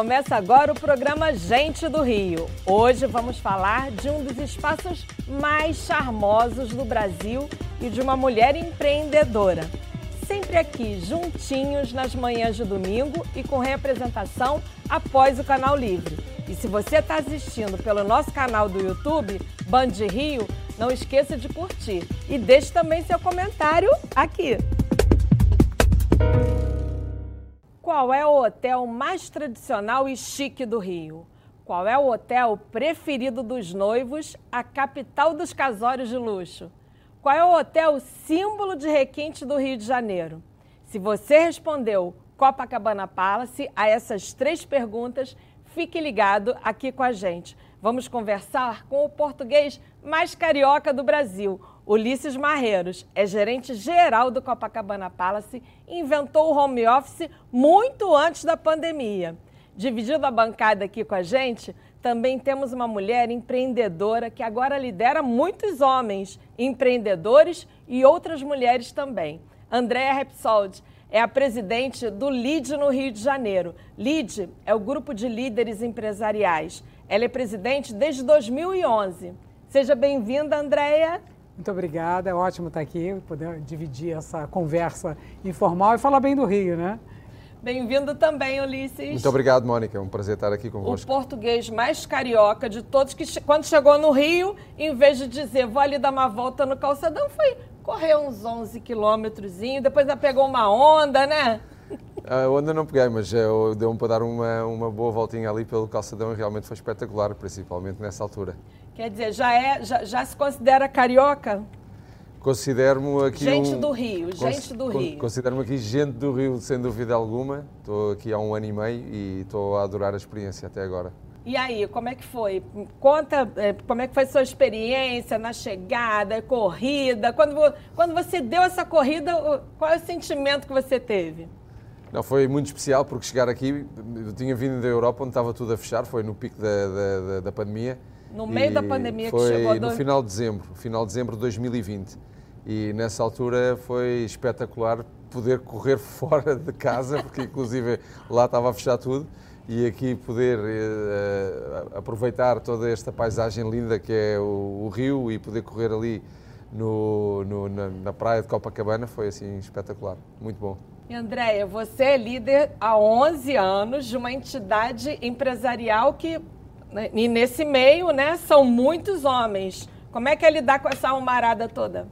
Começa agora o programa Gente do Rio. Hoje vamos falar de um dos espaços mais charmosos do Brasil e de uma mulher empreendedora. Sempre aqui, juntinhos nas manhãs de domingo e com representação após o Canal Livre. E se você está assistindo pelo nosso canal do YouTube, Band Rio, não esqueça de curtir e deixe também seu comentário aqui. Qual é o hotel mais tradicional e chique do Rio? Qual é o hotel preferido dos noivos, a capital dos casórios de luxo? Qual é o hotel símbolo de requinte do Rio de Janeiro? Se você respondeu Copacabana Palace a essas três perguntas, fique ligado aqui com a gente. Vamos conversar com o português mais carioca do Brasil, Ulisses Marreiros. É gerente geral do Copacabana Palace e inventou o home office muito antes da pandemia. Dividindo a bancada aqui com a gente, também temos uma mulher empreendedora que agora lidera muitos homens empreendedores e outras mulheres também. Andréa Repsold é a presidente do LID no Rio de Janeiro. LID é o grupo de líderes empresariais. Ela é presidente desde 2011. Seja bem-vinda, Andréia. Muito obrigada, é ótimo estar aqui, poder dividir essa conversa informal e falar bem do Rio, né? Bem-vindo também, Ulisses. Muito obrigado, Mônica. É um prazer estar aqui convosco. O português mais carioca de todos, que quando chegou no Rio, em vez de dizer vou ali dar uma volta no calçadão, foi correr uns 11 quilômetros, depois ela pegou uma onda, né? A onda não peguei, mas deu-me para dar uma, uma boa voltinha ali pelo calçadão e realmente foi espetacular, principalmente nessa altura. Quer dizer, já, é, já, já se considera carioca? Considero-me aqui. Gente um, do Rio, gente do Rio. Considero-me aqui gente do Rio, sem dúvida alguma. Estou aqui há um ano e meio e estou a adorar a experiência até agora. E aí, como é que foi? Conta eh, como é que foi sua experiência na chegada, corrida. Quando, quando você deu essa corrida, qual é o sentimento que você teve? Não, foi muito especial porque chegar aqui, eu tinha vindo da Europa onde estava tudo a fechar, foi no pico da, da, da pandemia. No meio da pandemia que chegou? Foi no final de dezembro, final de dezembro de 2020. E nessa altura foi espetacular poder correr fora de casa, porque inclusive lá estava a fechar tudo, e aqui poder uh, aproveitar toda esta paisagem linda que é o, o rio e poder correr ali no, no, na, na praia de Copacabana foi assim espetacular, muito bom. E Andréia, você é líder há 11 anos de uma entidade empresarial que, e nesse meio, né, são muitos homens. Como é que é lidar com essa almarada toda?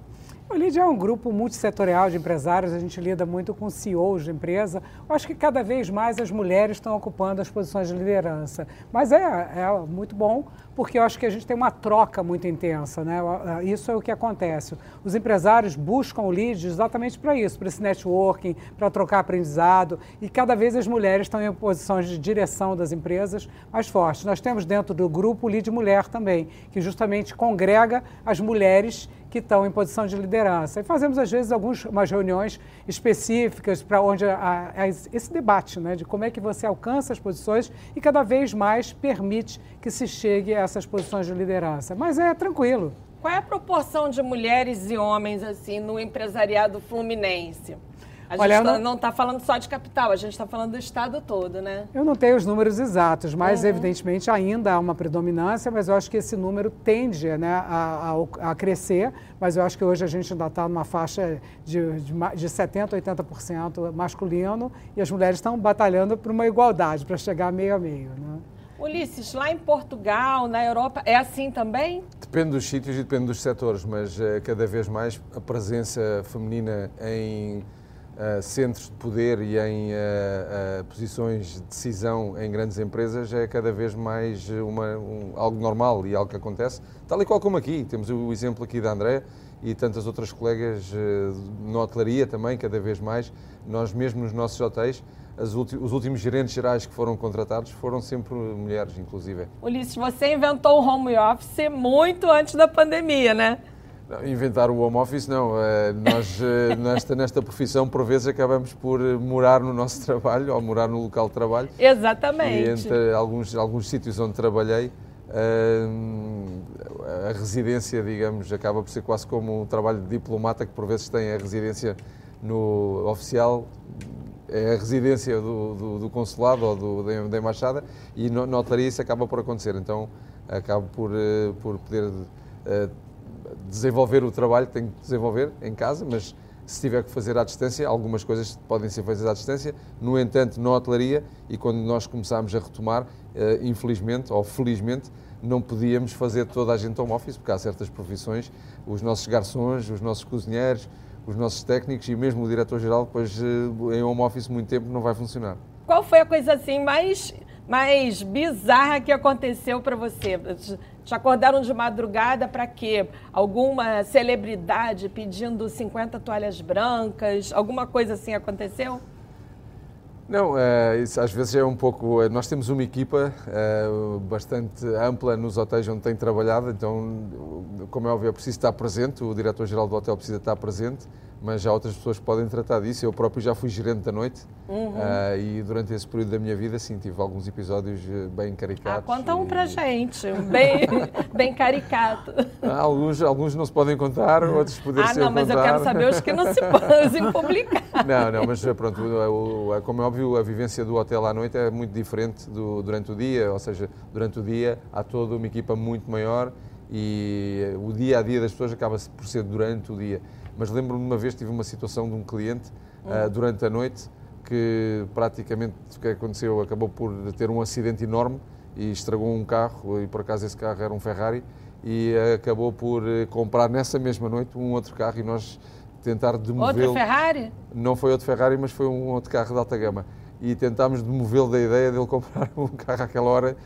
O LID é um grupo multissetorial de empresários, a gente lida muito com CEOs de empresa. Eu acho que cada vez mais as mulheres estão ocupando as posições de liderança. Mas é, é muito bom, porque eu acho que a gente tem uma troca muito intensa, né? Isso é o que acontece. Os empresários buscam o LID exatamente para isso, para esse networking, para trocar aprendizado, e cada vez as mulheres estão em posições de direção das empresas mais fortes. Nós temos dentro do grupo o LID Mulher também, que justamente congrega as mulheres que estão em posição de liderança. E fazemos, às vezes, algumas reuniões específicas para onde há, há esse debate né, de como é que você alcança as posições e cada vez mais permite que se chegue a essas posições de liderança. Mas é tranquilo. Qual é a proporção de mulheres e homens assim no empresariado fluminense? A gente Olha, tá, não está falando só de capital, a gente está falando do estado todo, né? Eu não tenho os números exatos, mas uhum. evidentemente ainda há uma predominância, mas eu acho que esse número tende né, a, a, a crescer, mas eu acho que hoje a gente ainda está numa faixa de, de, de 70%, 80% masculino e as mulheres estão batalhando por uma igualdade, para chegar meio a meio, né? Ulisses, lá em Portugal, na Europa, é assim também? Depende dos sítios e depende dos setores, mas uh, cada vez mais a presença feminina em uh, centros de poder e em uh, posições de decisão em grandes empresas é cada vez mais uma, um, algo normal e algo que acontece, tal e qual como aqui. Temos o exemplo aqui da André e tantas outras colegas na hotelaria também, cada vez mais. Nós mesmo nos nossos hotéis, os últimos gerentes gerais que foram contratados foram sempre mulheres, inclusive. Ulisses, você inventou o home office muito antes da pandemia, né? Não, inventar o home office, não. Eh, nós, eh, nesta, nesta profissão, por vezes, acabamos por eh, morar no nosso trabalho ou morar no local de trabalho. Exatamente. E entre alguns, alguns sítios onde trabalhei, a residência, digamos, acaba por ser quase como um trabalho de diplomata, que por vezes tem a residência no oficial é a residência do, do, do consulado ou do, da, da embaixada e no, na hotelaria isso acaba por acontecer. Então acabo por, por poder uh, desenvolver o trabalho que tenho que desenvolver em casa, mas se tiver que fazer à distância, algumas coisas podem ser feitas à distância. No entanto, na hotelaria, e quando nós começámos a retomar, uh, infelizmente ou felizmente, não podíamos fazer toda a gente home office, porque há certas profissões, os nossos garçons, os nossos cozinheiros, os nossos técnicos e mesmo o diretor-geral, depois em home office muito tempo não vai funcionar. Qual foi a coisa assim mais, mais bizarra que aconteceu para você? Te acordaram de madrugada para quê? Alguma celebridade pedindo 50 toalhas brancas? Alguma coisa assim aconteceu? Não, é, isso às vezes é um pouco. Eh, nós temos uma equipa é, bastante ampla nos hotéis onde tenho trabalhado, então, como é óbvio, é preciso estar presente, o diretor-geral do hotel precisa estar presente mas há outras pessoas podem tratar disso. Eu próprio já fui gerente da noite uhum. uh, e durante esse período da minha vida, sim, tive alguns episódios eh, bem caricatos. Ah, conta um e... para gente, bem, bem caricato. Ah, alguns, alguns não se podem contar, outros poderiam ser Ah, não, mas eu quero saber os que não se podem publicar. Não, não, mas pronto, como é óbvio, a vivência do hotel à noite é muito diferente do, durante o dia, ou seja, durante o dia há toda uma equipa muito maior e o dia a dia das pessoas acaba por ser durante o dia mas lembro-me de uma vez tive uma situação de um cliente uh, durante a noite que praticamente o que aconteceu acabou por ter um acidente enorme e estragou um carro e por acaso esse carro era um Ferrari e acabou por eh, comprar nessa mesma noite um outro carro e nós tentar demovê-lo. Outro Ferrari? Não foi outro Ferrari, mas foi um outro carro de alta gama. E tentámos demovê-lo da ideia dele comprar um carro àquela hora,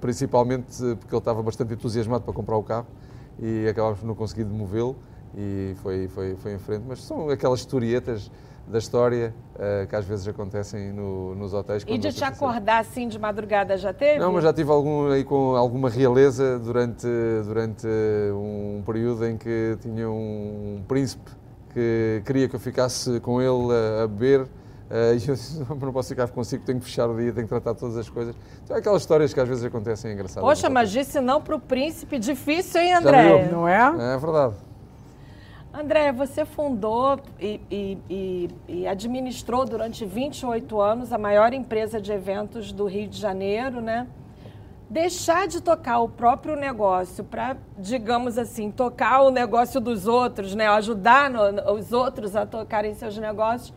principalmente porque ele estava bastante entusiasmado para comprar o carro e acabámos por não conseguir demovê-lo e foi, foi, foi em frente. Mas são aquelas historietas da história uh, que às vezes acontecem no, nos hotéis. E de te acordar assim de madrugada já teve? Não, mas já tive algum, aí com alguma realeza durante, durante um período em que tinha um príncipe que queria que eu ficasse com ele a, a beber. Uh, e eu disse, não posso ficar consigo, tenho que fechar o dia, tenho que tratar todas as coisas. Então, aquelas histórias que às vezes acontecem engraçadas. Poxa, mas disse não para o príncipe, difícil, hein, André? Não é? É verdade. André, você fundou e, e, e, e, administrou durante 28 anos a maior empresa de eventos do Rio de Janeiro, né? Deixar de tocar o próprio negócio para, digamos assim, tocar o negócio dos outros, né? Ajudar no, os outros a tocarem seus negócios,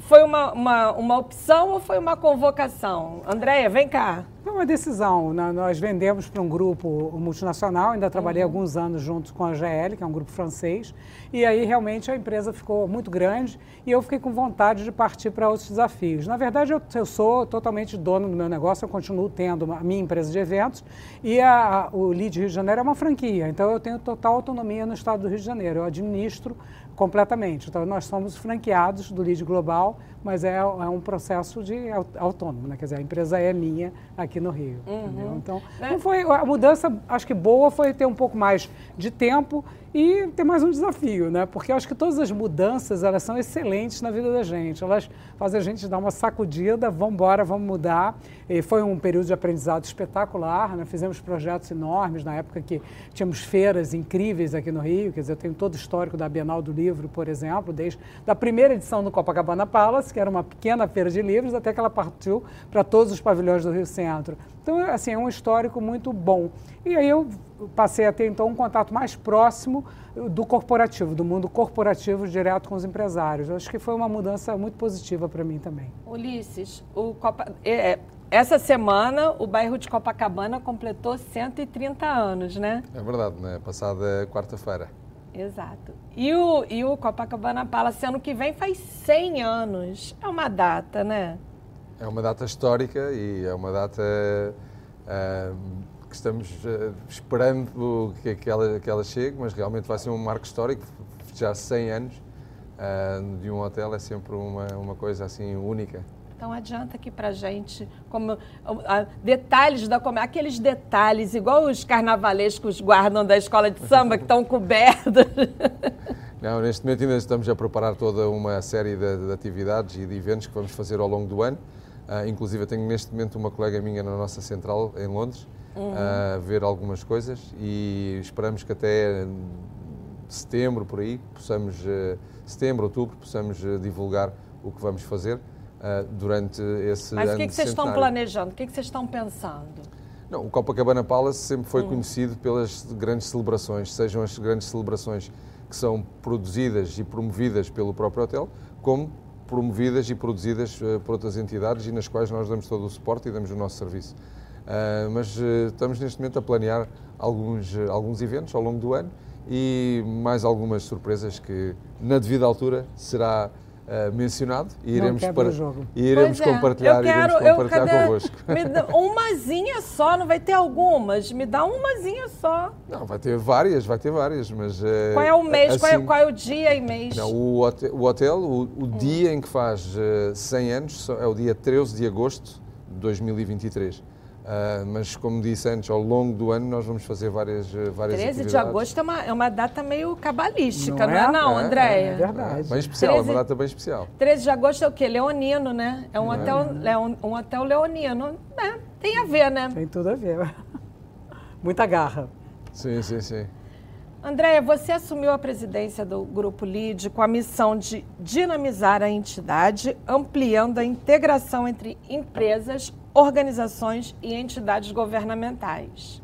foi uma, uma, uma opção ou foi uma convocação? Andréia, vem cá. Foi uma decisão. Nós vendemos para um grupo multinacional, ainda trabalhei uhum. alguns anos junto com a GL, que é um grupo francês, e aí realmente a empresa ficou muito grande e eu fiquei com vontade de partir para outros desafios. Na verdade, eu, eu sou totalmente dono do meu negócio, eu continuo tendo a minha empresa de eventos e a, a, o Lead Rio de Janeiro é uma franquia, então eu tenho total autonomia no estado do Rio de Janeiro. Eu administro completamente. Então, nós somos franqueados do Lead Global, mas é, é um processo de autônomo, né? Quer dizer, a empresa é minha aqui no Rio. Uhum. Então, né? não foi, a mudança, acho que boa foi ter um pouco mais de tempo e ter mais um desafio, né? Porque eu acho que todas as mudanças, elas são excelentes na vida da gente. Elas fazem a gente dar uma sacudida, vamos embora, vamos mudar. E foi um período de aprendizado espetacular, né? Fizemos projetos enormes na época que tínhamos feiras incríveis aqui no Rio. Quer dizer, eu tenho todo o histórico da Bienal do Livro, por exemplo, desde da primeira edição do Copacabana Palace, que era uma pequena feira de livros, até que ela partiu para todos os pavilhões do Rio Centro. Então, assim, é um histórico muito bom. E aí eu passei a ter, então, um contato mais próximo do corporativo, do mundo corporativo direto com os empresários. Eu acho que foi uma mudança muito positiva para mim também. Ulisses, o Copa... É, é, essa semana o bairro de Copacabana completou 130 anos, né? É verdade, né? Passada quarta-feira. Exato. E o, e o Copacabana Palace ano que vem faz 100 anos. É uma data, né? É uma data histórica e é uma data uh, que estamos uh, esperando que, que, ela, que ela chegue, mas realmente vai ser um marco histórico. Já 100 anos uh, de um hotel é sempre uma, uma coisa assim única. Então adianta aqui para gente como detalhes da aqueles detalhes igual os carnavalescos guardam da escola de samba que estão cobertos. Não, neste momento ainda estamos a preparar toda uma série de, de atividades e de eventos que vamos fazer ao longo do ano. Uh, inclusive, eu tenho neste momento uma colega minha na nossa central em Londres uhum. a ver algumas coisas e esperamos que até setembro, por aí, possamos, uh, setembro, outubro, possamos uh, divulgar o que vamos fazer. Durante esse Mas ano o que, é que vocês estão planejando? O que, é que vocês estão pensando? Não, o Copacabana Palace sempre foi Hum. conhecido pelas grandes celebrações, sejam as grandes celebrações que são produzidas e promovidas pelo próprio hotel, como promovidas e produzidas eh, por outras entidades e nas quais nós damos todo o suporte e damos o nosso serviço. Ah, mas eh, estamos neste momento a planear alguns, eh, alguns eventos ao longo do ano e mais algumas surpresas que, na devida altura, será ah, mencionado e Não iremos, jogo. e iremos Pois é, compartilhar, eu quero, iremos eu, compartilhar cadê- convosco. Me dá umazinha só, não vai ter algumas. Me dá umazinha só. Não, vai ter várias, vai ter várias, mas... eh, Qual é o mês? Qual, é, assim- qual é o dia e mês? Não, o hotel, o, hotel, o, o dia em que faz eh, 100 anos é o dia 13 de agosto de 2023. Ah, mas, como disse antes, ao longo do ano nós vamos fazer várias, eh, várias 13 de agosto é uma, é uma data meio cabalística, Não não é, é? não, É, Andréia? É verdade. Bem especial, é 13 uma data bem especial. 13 de agosto é o quê? Leonino, né? É um, hotel, é um, um hotel leonino. É, tem a ver, né? Tem tudo a ver. Muita garra. Sim, sim, sim. Andréia, você assumiu a presidência do Grupo LID com a missão de dinamizar a entidade, ampliando a integração entre empresas, organizações e entidades governamentais.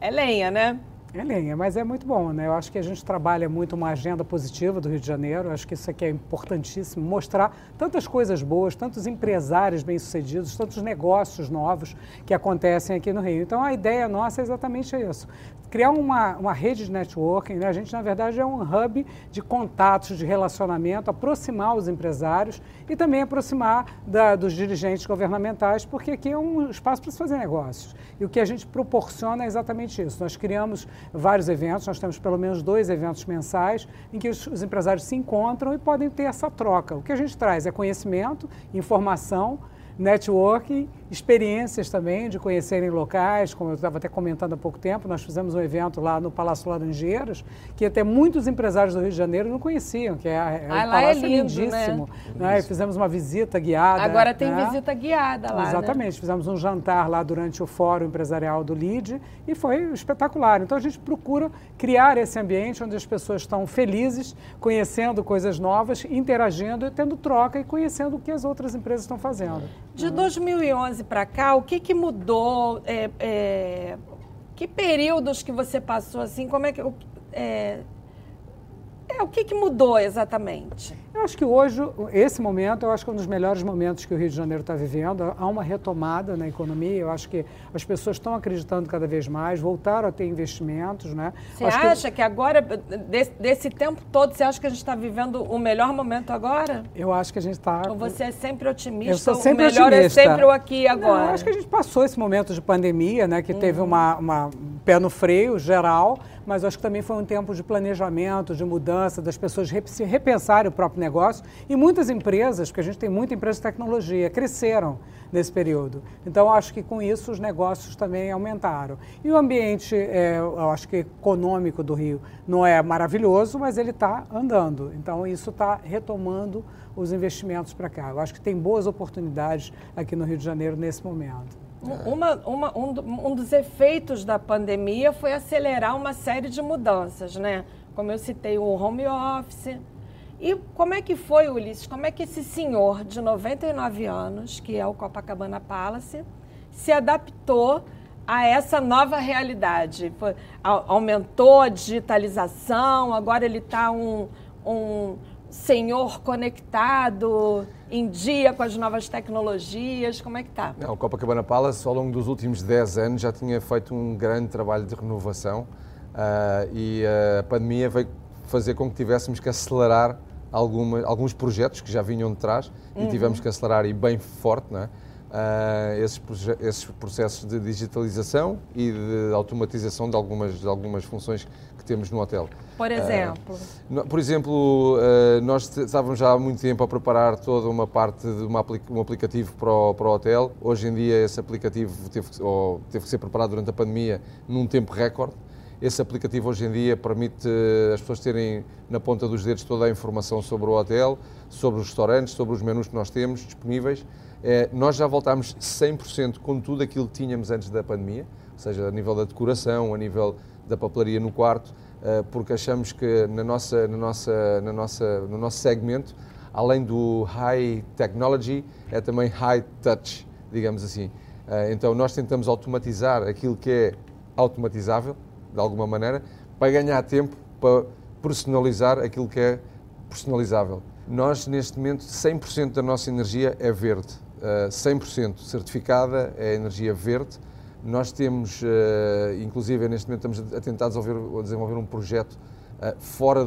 É lenha, né? É lenha, mas é muito bom, né? Eu acho que a gente trabalha muito uma agenda positiva do Rio de Janeiro. Eu acho que isso aqui é importantíssimo, mostrar tantas coisas boas, tantos empresários bem-sucedidos, tantos negócios novos que acontecem aqui no Rio. Então, a ideia nossa é exatamente isso. Criar uma, uma rede de networking, né? A gente, na verdade, é um hub de contatos, de relacionamento, aproximar os empresários e também aproximar da- dos dirigentes governamentais, porque aqui é um espaço para se fazer negócios. E o que a gente proporciona é exatamente isso. Nós criamos vários eventos, nós temos pelo menos dois eventos mensais em que os, os empresários se encontram e podem ter essa troca. O que a gente traz é conhecimento, informação, networking, experiências também de conhecerem locais, como eu estava até comentando há pouco tempo, nós fizemos um evento lá no Palácio Laranjeiras, que até muitos empresários do Rio de Janeiro não conheciam, que é, é Ah, um é palácio lindo, lindíssimo. Né? E Fizemos uma visita guiada. Agora tem né? visita guiada lá. né? Exatamente, fizemos um jantar lá durante o Fórum Empresarial do LID e foi espetacular. Então a gente procura criar esse ambiente onde as pessoas estão felizes, conhecendo coisas novas, interagindo e tendo troca e conhecendo o que as outras empresas estão fazendo. De 2011 para cá, o que, que mudou? É, é, que períodos que você passou assim? Como é que. É, é, o que, que mudou exatamente? Eu acho que hoje, esse momento, eu acho que é um dos melhores momentos que o Rio de Janeiro está vivendo. Há uma retomada na economia, eu acho que as pessoas estão acreditando cada vez mais, voltaram a ter investimentos. Né? Você Acho que- acha que, agora, desse, desse tempo todo, você acha que a gente está vivendo o melhor momento agora? Eu acho que a gente está. Ou você é sempre otimista? Eu sou sempre o melhor otimista. é sempre o aqui e agora? Não, acho que a gente passou esse momento de pandemia, né, que teve uma, uma- um pé no freio geral, mas eu acho que também foi um tempo de planejamento, de mudança, das pessoas se repensarem o próprio negócio. E muitas empresas, porque a gente tem muita empresa de tecnologia, cresceram nesse período. Então, acho que com isso os negócios também aumentaram. E o ambiente, é, eu acho que econômico do Rio não é maravilhoso, mas ele está andando. Então, isso está retomando os investimentos para cá. Eu acho que tem boas oportunidades aqui no Rio de Janeiro nesse momento. Uma- uma- um, um dos efeitos da pandemia foi acelerar uma série de mudanças, né? Como eu citei, o home office. E como é que foi, Ulisses? Como é que esse senhor de 99 anos, que é o Copacabana Palace, se adaptou a essa nova realidade? Aumentou a digitalização, agora ele está um, um senhor conectado, em dia com as novas tecnologias. Como é que está? O Copacabana Palace, ao longo dos últimos 10 anos, já tinha feito um grande trabalho de renovação e a pandemia veio fazer com que tivéssemos que acelerar alguma, alguns projetos que já vinham de trás e tivemos que acelerar e bem forte, não é? Ah, esses, esses processos de digitalização e de automatização de algumas, de algumas funções que temos no hotel. Por exemplo. No- Por exemplo, eh, nós estávamos já há muito tempo a preparar toda uma parte de uma um aplicativo para o, para o hotel. Hoje em dia esse aplicativo teve, ou teve que ser preparado durante a pandemia num tempo recorde. Esse aplicativo hoje em dia permite eh, as pessoas terem na ponta dos dedos toda a informação sobre o hotel, sobre os restaurantes, sobre os menus que nós temos disponíveis. Eh, Nós já voltámos 100% com tudo aquilo que tínhamos antes da pandemia, ou seja, a nível da decoração, a nível da papelaria no quarto, eh, porque achamos que na nossa, na nossa, na nossa, no nosso segmento além do high technology, é também high touch, digamos assim. Então nós tentamos automatizar aquilo que é automatizável, de alguma maneira, para ganhar tempo para personalizar aquilo que é personalizável. Nós, neste momento, 100% da nossa energia é verde, uh, 100% certificada, é energia verde. Nós temos, uh, inclusive, neste momento, estamos a tentar desenvolver, a desenvolver um projeto uh, fora,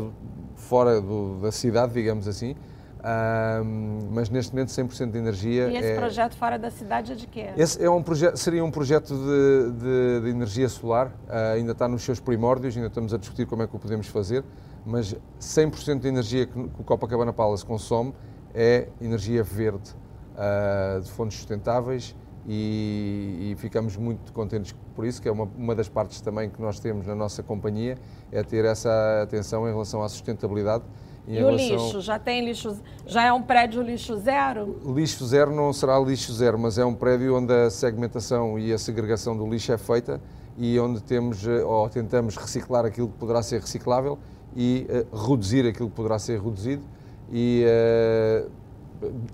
fora do, da cidade, digamos assim, um, mas neste momento 100% de energia. E esse é... projeto fora da cidade é de quê? Esse é um projeto, seria um projeto de, de, de energia solar, uh, ainda está nos seus primórdios, ainda estamos a discutir como é que o podemos fazer, mas 100% de energia que o Copacabana Palace consome é energia verde, uh, de fontes sustentáveis e, e, ficamos muito contentes por isso, que é uma, uma das partes também que nós temos na nossa companhia, é ter essa atenção em relação à sustentabilidade e relação... o lixo? Já tem lixo? Já é um prédio lixo zero? Lixo zero não será lixo zero, mas é um prédio onde a segmentação e a segregação do lixo é feita e onde temos eh, ou tentamos reciclar aquilo que poderá ser reciclável e uh, reduzir aquilo que poderá ser reduzido e uh,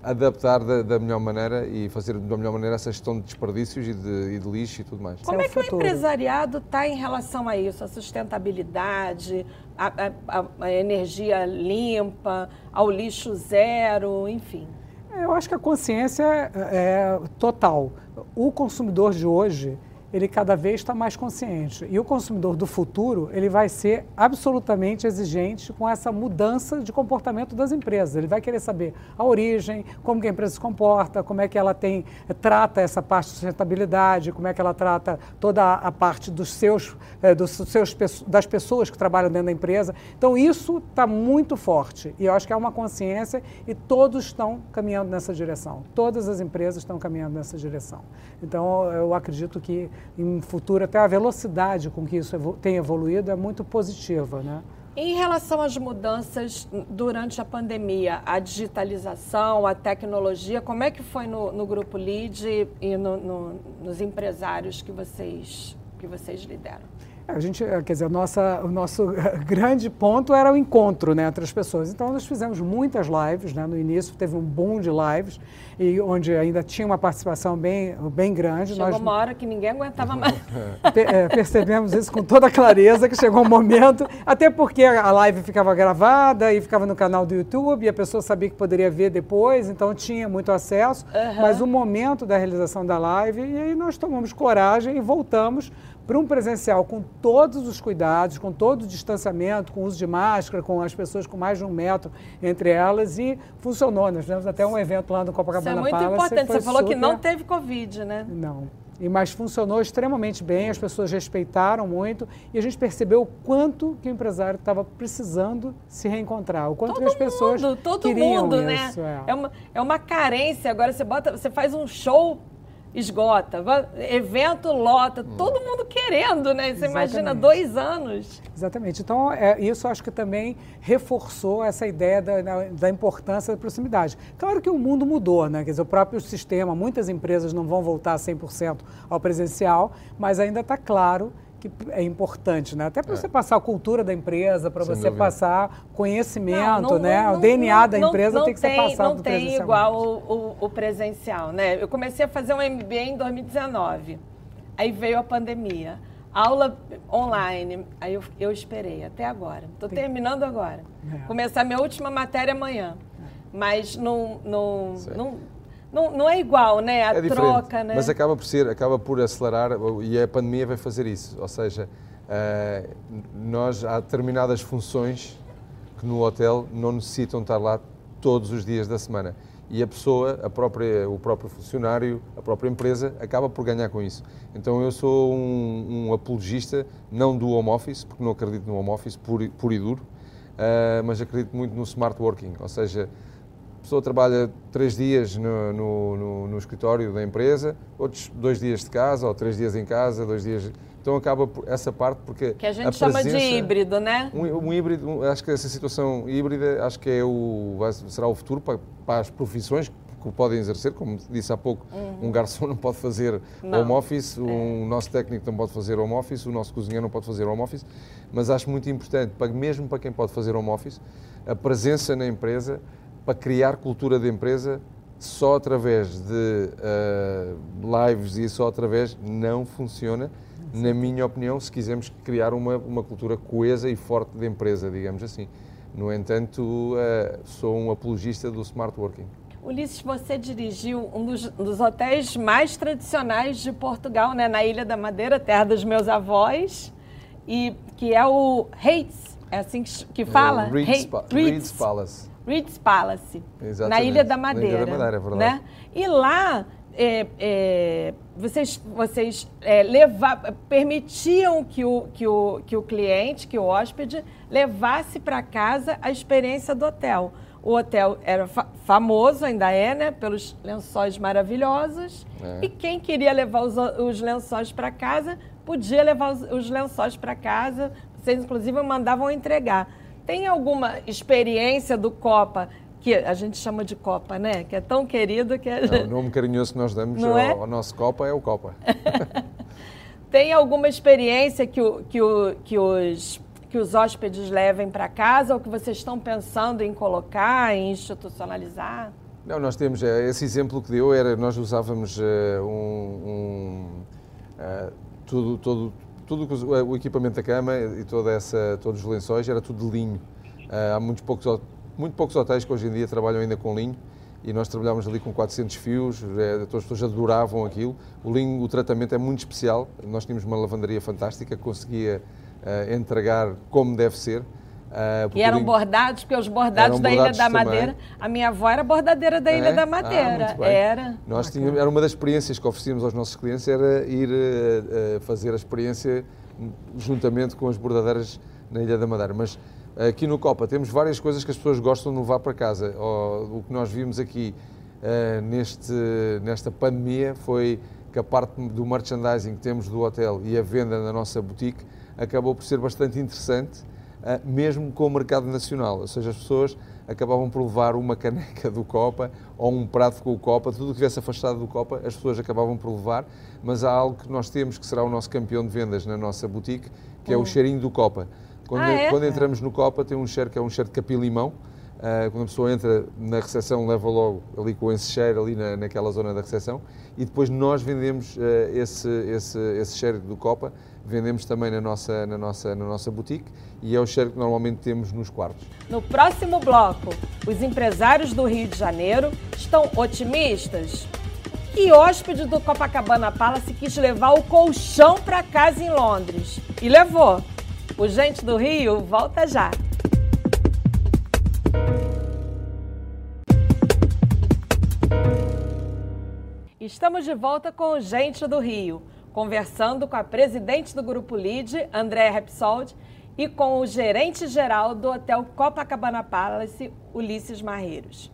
adaptar da, da, melhor maneira e fazer da melhor maneira essa gestão de desperdícios e de, e de lixo e tudo mais. Como é, é que o empresariado está em relação a isso? A sustentabilidade, a, a, a energia limpa, ao lixo zero, enfim. Eu acho que a consciência é, é total. O consumidor de hoje ele cada vez está mais consciente. E o consumidor do futuro, ele vai ser absolutamente exigente com essa mudança de comportamento das empresas. Ele vai querer saber a origem, como que a empresa se comporta, como é que ela tem trata essa parte de sustentabilidade, como é que ela trata toda a parte dos seus, eh, dos seus das pessoas que trabalham dentro da empresa. Então isso está muito forte e eu acho que é uma consciência e todos estão caminhando nessa direção. Todas as empresas estão caminhando nessa direção. Então eu acredito que em futuro até a velocidade com que isso tem evoluído é muito positiva, né? Em relação às mudanças durante a pandemia, a digitalização, a tecnologia, como é que foi no, no Grupo LEAD e no, no, nos empresários que vocês, que vocês lideram? A gente, eh, quer dizer, nossa, o nosso grande ponto era o encontro né, entre as pessoas. Então, nós fizemos muitas lives, né, no início teve um boom de lives, e onde ainda tinha uma participação bem, bem grande. Chegou nós, uma hora que ninguém aguentava mais. é, percebemos isso com toda clareza, que chegou um momento, até porque a live ficava gravada e ficava no canal do YouTube, e a pessoa sabia que poderia ver depois, então tinha muito acesso, uhum. mas o momento da realização da live, e aí nós tomamos coragem e voltamos para um presencial com todos os cuidados, com todo o distanciamento, com uso de máscara, com as pessoas com mais de um metro entre elas e funcionou. Nós tivemos até um evento lá no Copacabana Palace. Isso é muito Palace, importante. Você falou super... que não teve Covid, né? Não. E, mas funcionou extremamente bem, as pessoas respeitaram muito e a gente percebeu o quanto que o empresário estava precisando se reencontrar, o quanto todo que as pessoas mundo, todo queriam mundo, né? isso? É. é. uma, é uma carência. Agora você bota, você faz um show esgota, evento lota, hum. todo mundo querendo, né? Você Exatamente. imagina dois anos. Exatamente. Então, é, isso acho que também reforçou essa ideia da, da, importância da proximidade. Claro que o mundo mudou, né? Quer dizer, o próprio sistema, muitas empresas não vão voltar 100% ao presencial, mas ainda está claro que é importante, né? Até para é. você passar a cultura da empresa, para você dúvida. passar conhecimento, não, não, né? Não, o DNA da empresa tem que ser passado Não tem igual o, o, o, presencial, né? Eu comecei a fazer um MBA em 2019, aí veio a pandemia. Aula online, aí eu, eu esperei até agora. Estou terminando agora. É. Começar minha última matéria amanhã. É. Mas não, não, não não, é igual, né? A é troca, né? Mas acaba por ser, acaba por acelerar e a pandemia vai fazer isso. Ou seja, uh, nós há determinadas funções que no hotel não necessitam estar lá todos os dias da semana. E a pessoa, a própria, o próprio funcionário, a própria empresa, acaba por ganhar com isso. Então eu sou um, um apologista, não do home office, porque não acredito no home office puro, puro e duro, uh, mas acredito muito no smart working, ou seja, pessoa trabalha três dias no, no, no, no, escritório da empresa, outros dois dias de casa, ou três dias em casa, dois dias. Então acaba essa parte porque. Que a gente a chama de híbrido, né? Um, um híbrido, um, acho que essa situação híbrida acho que é o, será o futuro para, para as profissões que podem exercer, como disse há pouco, uhum. um garçom não pode fazer não. home office, um é. nosso técnico não pode fazer home office, o nosso cozinheiro não pode fazer home office, mas acho muito importante, mesmo para quem pode fazer home office, a presença na empresa para criar cultura de empresa só através de uh, lives e só através não funciona, na minha opinião, se quisermos criar uma, uma cultura coesa e forte de empresa, digamos assim. No entanto, uh, sou um apologista do smart working. Ulisses, você dirigiu um dos, dos, hotéis mais tradicionais de Portugal, né, na Ilha da Madeira, terra dos meus avós, e que é o Reitz, é assim que, que fala? É, Reed's Palace. Reed's Palace, Exatamente. na Ilha da Madeira. Na Ilha da Madeira, é verdade. Né? E lá é, é, vocês, vocês é, levar, permitiam que o, que, o, que o cliente, que o hóspede, levasse para casa a experiência do hotel. O hotel era fa famoso, ainda é, né? Pelos lençóis maravilhosos. É. E quem queria levar os, os lençóis para casa, podia levar os, os lençóis para casa. Vocês, inclusive, mandavam entregar. Tem alguma experiência do Copa que a gente chama de Copa, né? Que é tão querido que... A... Não, o nome carinhoso que nós damos ao, é? ao, nosso Copa é o Copa. Tem alguma experiência que, o, que, o, que, os, que os hóspedes levem para casa ou que vocês estão pensando em colocar, em institucionalizar? Não, nós temos, eh, esse exemplo que deu era, nós usávamos uh, um, um uh, tudo, todo, tudo o equipamento da cama e toda essa, todos os lençóis era tudo de linho. Uh, há muitos poucos, muito poucos hotéis que hoje em dia trabalham ainda com linho e nós trabalhávamos ali com 400 fios, é, as pessoas adoravam aquilo. O linho, o tratamento é muito especial. Nós tínhamos uma lavandaria fantástica, conseguia uh, entregar como deve ser. Uh, e eram bordados, porque os bordados da Ilha da Madeira. Também. A minha avó era bordadeira da Ilha é? da ah, Madeira. Ah, era. Nós tínhamos, era uma das experiências que oferecíamos aos nossos clientes, era ir uh, fazer a experiência juntamente com as bordadeiras na Ilha da Madeira. Mas aqui no Copa temos várias coisas que as pessoas gostam de levar para casa. O que nós vimos aqui uh, neste, nesta pandemia foi que a parte do merchandising que temos do hotel e a venda na nossa boutique acabou por ser bastante interessante mesmo com o mercado nacional. Ou seja, as pessoas acabavam por levar uma caneca do Copa ou um prato com o Copa, tudo o que estivesse afastado do Copa, as pessoas acabavam por levar, mas há algo que nós temos que será o nosso campeão de vendas na nossa boutique, que é o hum. cheirinho do Copa. Quando, ah, é? quando entramos no Copa tem um cheiro que é um cheiro de capim-limão, Uh, quando a pessoa entra na recepção, leva logo ali com esse cheiro ali na, naquela zona da recepção e depois nós vendemos uh, esse, esse, esse cheiro do Copa vendemos também na nossa, na, nossa, na nossa boutique e é o cheiro que normalmente temos nos quartos. No próximo bloco, os empresários do Rio de Janeiro estão otimistas? E hóspede do Copacabana Palace quis levar o colchão para casa em Londres. E levou. O Gente do Rio volta já. Estamos de volta com o Gente do Rio conversando com a presidente do Grupo LID, Andréa Repsold, e com o gerente-geral do Hotel Copacabana Palace, Ulisses Marreiros.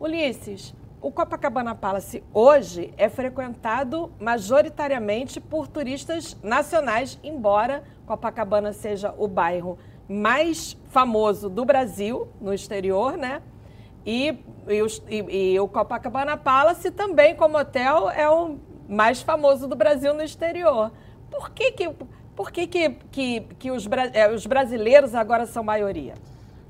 Ulisses, o Copacabana Palace hoje é frequentado majoritariamente por turistas nacionais, embora Copacabana seja o bairro mais famoso do Brasil, no exterior, né? E, e, e, o Copacabana Palace também, como hotel, é o mais famoso do Brasil no exterior. Por que, que, por que, que, que, que os, é, os brasileiros agora são maioria?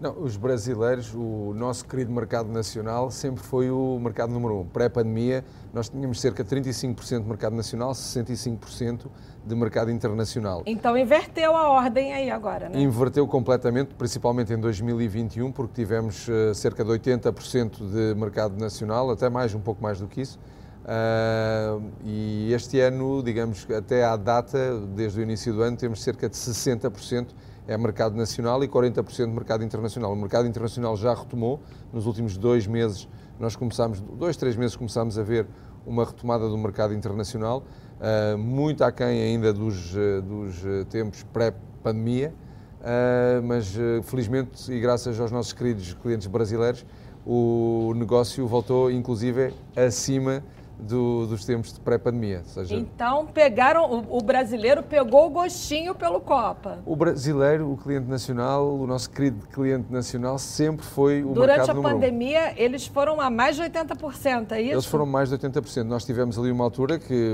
Não, os brasileiros, o nosso querido mercado nacional sempre foi o mercado número um. Pré-pandemia, nós tínhamos cerca de 35% de mercado nacional, 65% de mercado internacional. Então inverteu a ordem aí agora, né? Inverteu completamente, principalmente em 2021, porque tivemos uh, cerca de 80% de mercado nacional, até mais, um pouco mais do que isso. Uh, e este ano, digamos, até à data, desde o início do ano, temos cerca de 60% é mercado nacional e 40% mercado internacional. O mercado internacional já retomou, nos últimos dois meses, nós começámos, dois, três meses, começámos a ver uma retomada do mercado internacional, uh, muito aquém ainda dos, dos tempos pré-pandemia, uh, mas felizmente e graças aos nossos queridos clientes brasileiros, o negócio voltou inclusive acima do, dos tempos de pré-pandemia. Seja... Então, pegaram, o, o, brasileiro pegou o gostinho pelo Copa. O brasileiro, o cliente nacional, o nosso querido cliente nacional, sempre foi o Durante mercado a pandemia, um. eles foram a mais de 80%, é isso? Eles foram mais de 80%. Nós tivemos ali uma altura que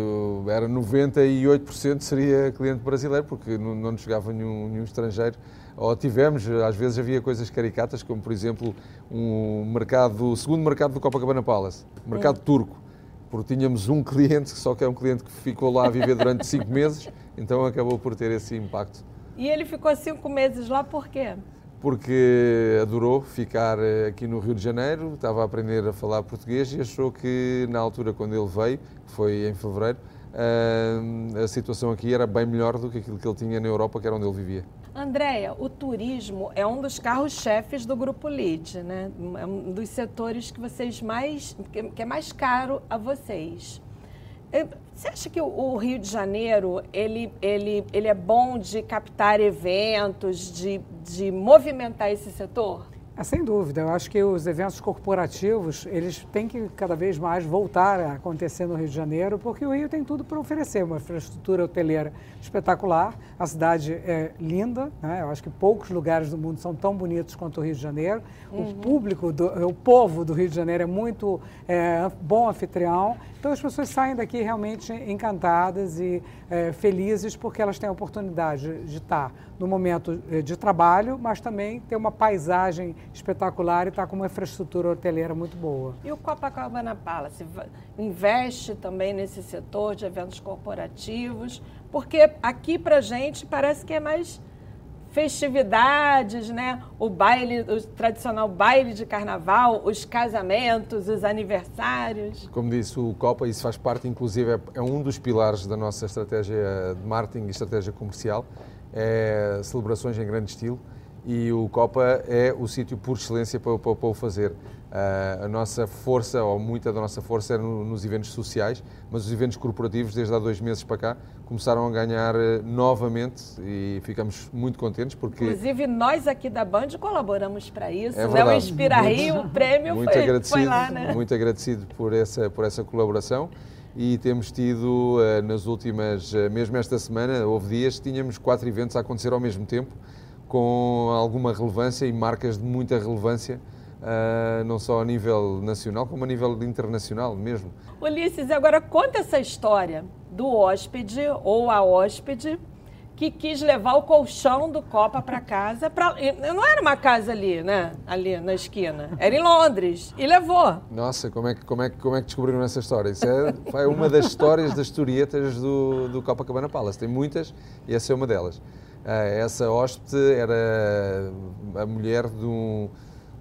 era 98% seria cliente brasileiro, porque não, não nos chegava nenhum, nenhum estrangeiro ou tivemos, às vezes havia coisas caricatas, como por exemplo um mercado, o segundo mercado do Copacabana Palace, mercado hum. turco porque tínhamos um cliente, só que é um cliente que ficou lá a viver durante cinco meses, então acabou por ter esse impacto. E ele ficou cinco meses lá por quê? Porque adorou ficar eh, aqui no Rio de Janeiro, estava a aprender a falar português e achou que na altura quando ele veio, que foi em fevereiro, eh, a situação aqui era bem melhor do que aquilo que ele tinha na Europa, que era onde ele vivia. Andréia, o turismo é um dos carros-chefes do Grupo LID, né? É um dos setores que vocês mais, que é mais caro a vocês. Você acha que o Rio de Janeiro ele, ele, ele é bom de captar eventos, de, de movimentar esse setor? É, sem dúvida, eu acho que os eventos corporativos eles têm que cada vez mais voltar a acontecer no Rio de Janeiro, porque o Rio tem tudo para oferecer, uma infraestrutura hoteleira espetacular, a cidade é linda, né? eu acho que poucos lugares do mundo são tão bonitos quanto o Rio de Janeiro, uhum. o público, do, o povo do Rio de Janeiro é muito é, bom anfitrião, então as pessoas saem daqui realmente encantadas e é, felizes porque elas têm a oportunidade de estar no momento é, de trabalho, mas também ter uma paisagem espetacular e estar com uma infraestrutura hoteleira muito boa. E o Copacabana Palace investe também nesse setor de eventos corporativos, porque aqui para gente parece que é mais festividades, né? O baile, o tradicional baile de carnaval, os casamentos, os aniversários. Como disse o Copa, isso faz parte, inclusive, é, é um dos pilares da nossa estratégia de marketing e estratégia comercial, é celebrações em grande estilo e o Copa é o sítio por excelência para, para, para o fazer. Uh, a nossa força, ou muita da nossa força, é no, nos eventos sociais, mas os eventos corporativos, desde há dois meses para cá, começaram a ganhar uh, novamente e ficamos muito contentes porque... Inclusive, nós aqui da Band colaboramos para isso, é né? o Inspira Rio, o prêmio muito foi, agradecido, foi lá, né? Muito agradecido por essa, por essa colaboração e temos tido, uh, nas últimas, mesmo esta semana, houve dias que tínhamos quatro eventos a acontecer ao mesmo tempo, com alguma relevância e marcas de muita relevância, uh, não só a nível nacional, como a nível internacional mesmo. Ulisses, agora conta essa história do hóspede ou a hóspede que quis levar o colchão do Copa para casa. Pra... Não era uma casa ali, né? Ali na esquina. Era em Londres. E levou. Nossa, como é que, como é, como é que descobriram essa história? Isso é, é uma das histórias das historietas do, do Copacabana Palace. Tem muitas e essa é uma delas. Ah, essa hóspede era a mulher de um,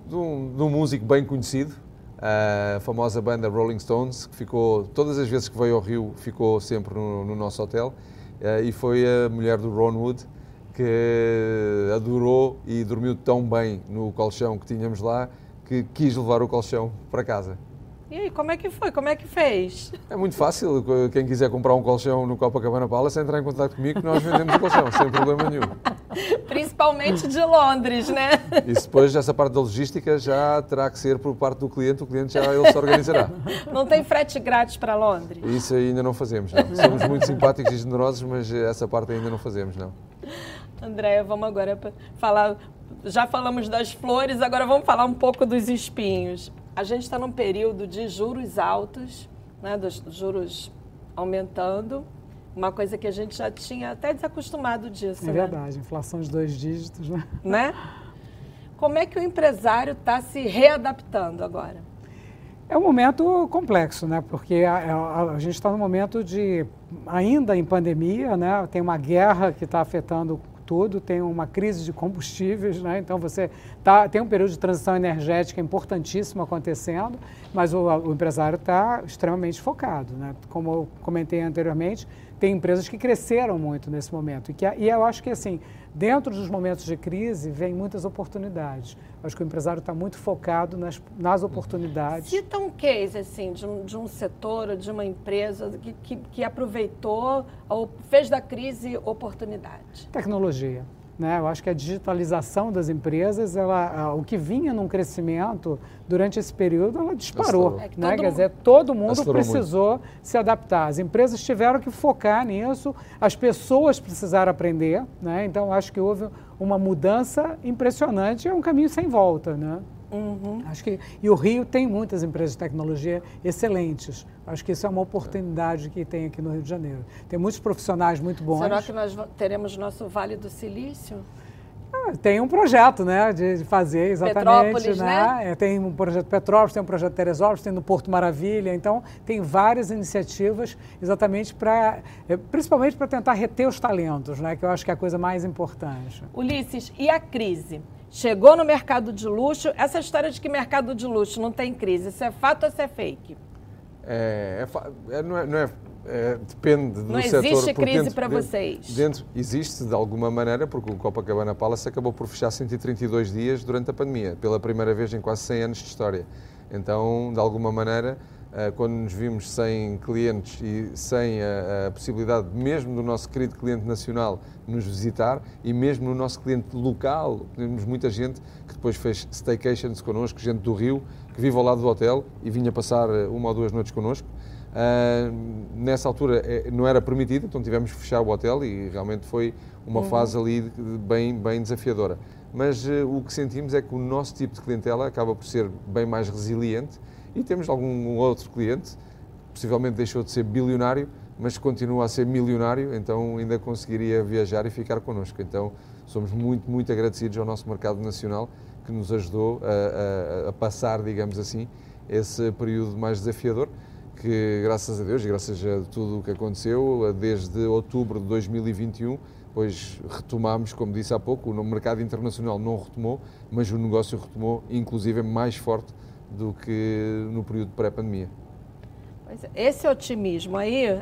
de um, de um músico bem conhecido, a famosa banda Rolling Stones, que ficou, todas as vezes que veio ao Rio, ficou sempre no, no nosso hotel, ah, e foi a mulher do Ron Wood, que adorou e dormiu tão bem no colchão que tínhamos lá, que quis levar o colchão para casa. E aí, como é que foi? Como é que fez? É muito fácil. Quem quiser comprar um colchão no Copacabana Palace, é entrar em contato comigo que nós vendemos o colchão, sem problema nenhum. Principalmente de Londres, né? E depois, essa parte da logística já terá que ser por parte do cliente, o cliente já ele se organizará. Não tem frete grátis para Londres? Isso ainda não fazemos, não. Somos muito simpáticos e generosos, mas essa parte ainda não fazemos, não. Andréia, vamos agora falar. Já falamos das flores, agora vamos falar um pouco dos espinhos a gente está num período de juros altos, né, dos juros aumentando, uma coisa que a gente já tinha até desacostumado disso. É né? verdade, inflação de dois dígitos, né? né? Como é que o empresário está se readaptando agora? É um momento complexo, né? Porque a, a, a gente está num momento de ainda em pandemia, né? Tem uma guerra que está afetando tudo, tem uma crise de combustíveis, né? então você tá, tem um período de transição energética importantíssimo acontecendo, mas o, o empresário está extremamente focado. Né? Como eu comentei anteriormente, tem empresas que cresceram muito nesse momento. E, que, e eu acho que, assim, dentro dos momentos de crise, vem muitas oportunidades. Acho que o empresário está muito focado nas, nas oportunidades. Cita um case, assim, de um, de um setor ou de uma empresa que, que, que aproveitou ou fez da crise oportunidade. Tecnologia. Né? Eu acho que a digitalização das empresas, ela, o que vinha num crescimento durante esse período, ela disparou. É né? Quer dizer, todo mundo precisou muito. se adaptar. As empresas tiveram que focar nisso, as pessoas precisaram aprender. Né? Então, acho que houve uma mudança impressionante, é um caminho sem volta. Né? Uhum. Acho que, e o Rio tem muitas empresas de tecnologia excelentes. Acho que isso é uma oportunidade que tem aqui no Rio de Janeiro. Tem muitos profissionais muito bons. Será que nós teremos nosso Vale do Silício? Ah, tem um projeto, né, de, fazer exatamente, Petrópolis, né? né? Tem um projeto Petrópolis, tem um projeto Teresópolis, tem no Porto Maravilha, então tem várias iniciativas exatamente para, é, principalmente para tentar reter os talentos, né, que eu acho que é a coisa mais importante. Ulisses, e a crise? Chegou no mercado de luxo. Essa história de que mercado de luxo não tem crise, isso é fato ou isso é fake? É, é, é não é, não é, é depende do não setor. Não existe crise para vocês? Dentro, existe de alguma maneira, porque o Copacabana Palace acabou por fechar 132 dias durante a pandemia, pela primeira vez em quase 100 anos de história. Então, de alguma maneira, quando nos vimos sem clientes e sem a, a, possibilidade, mesmo do nosso querido cliente nacional, nos visitar e mesmo no nosso cliente local, temos muita gente que depois fez staycations connosco, gente do Rio, que vive ao lado do hotel e vinha passar eh, uma ou duas noites connosco. Uh, nessa altura não era permitido, então tivemos que fechar o hotel e realmente foi uma uhum. fase ali bem, bem desafiadora. Mas uh, o que sentimos é que o nosso tipo de clientela acaba por ser bem mais resiliente e temos algum outro cliente, possivelmente deixou de ser bilionário, mas continua a ser milionário, então ainda conseguiria viajar e ficar connosco. Então somos muito, muito agradecidos ao nosso mercado nacional que nos ajudou a, a, a passar, digamos assim, esse período mais desafiador que graças a Deus e graças a tudo o que aconteceu, desde outubro de 2021, pois retomámos, como disse há pouco, o mercado internacional não retomou, mas o negócio retomou, inclusive mais forte do que no período pré-pandemia. É, esse otimismo aí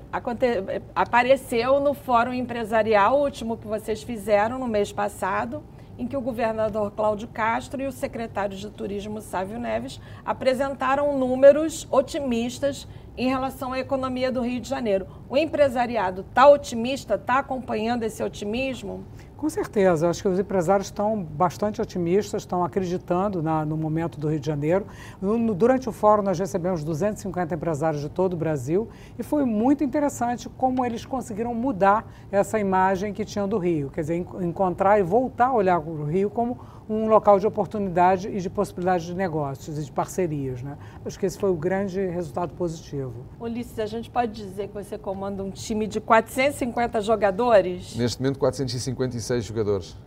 apareceu no Fórum Empresarial último que vocês fizeram no mês passado, em que o governador Cláudio Castro e o secretário de Turismo Sávio Neves apresentaram números otimistas em relação à economia do Rio de Janeiro. O empresariado está otimista, está acompanhando esse otimismo? Com certeza, acho que os empresários estão bastante otimistas, estão acreditando na, no momento do Rio de Janeiro. No, durante o fórum, nós recebemos 250 empresários de todo o Brasil e foi muito interessante como eles conseguiram mudar essa imagem que tinham do Rio, quer dizer, encontrar e voltar a olhar o Rio como um local de oportunidade e de possibilidade de negócios e de parcerias. Né? Acho que esse foi o grande resultado positivo. Ulisses, a gente pode dizer que você comanda um time de 450 jogadores? Neste momento, 456 jogadores.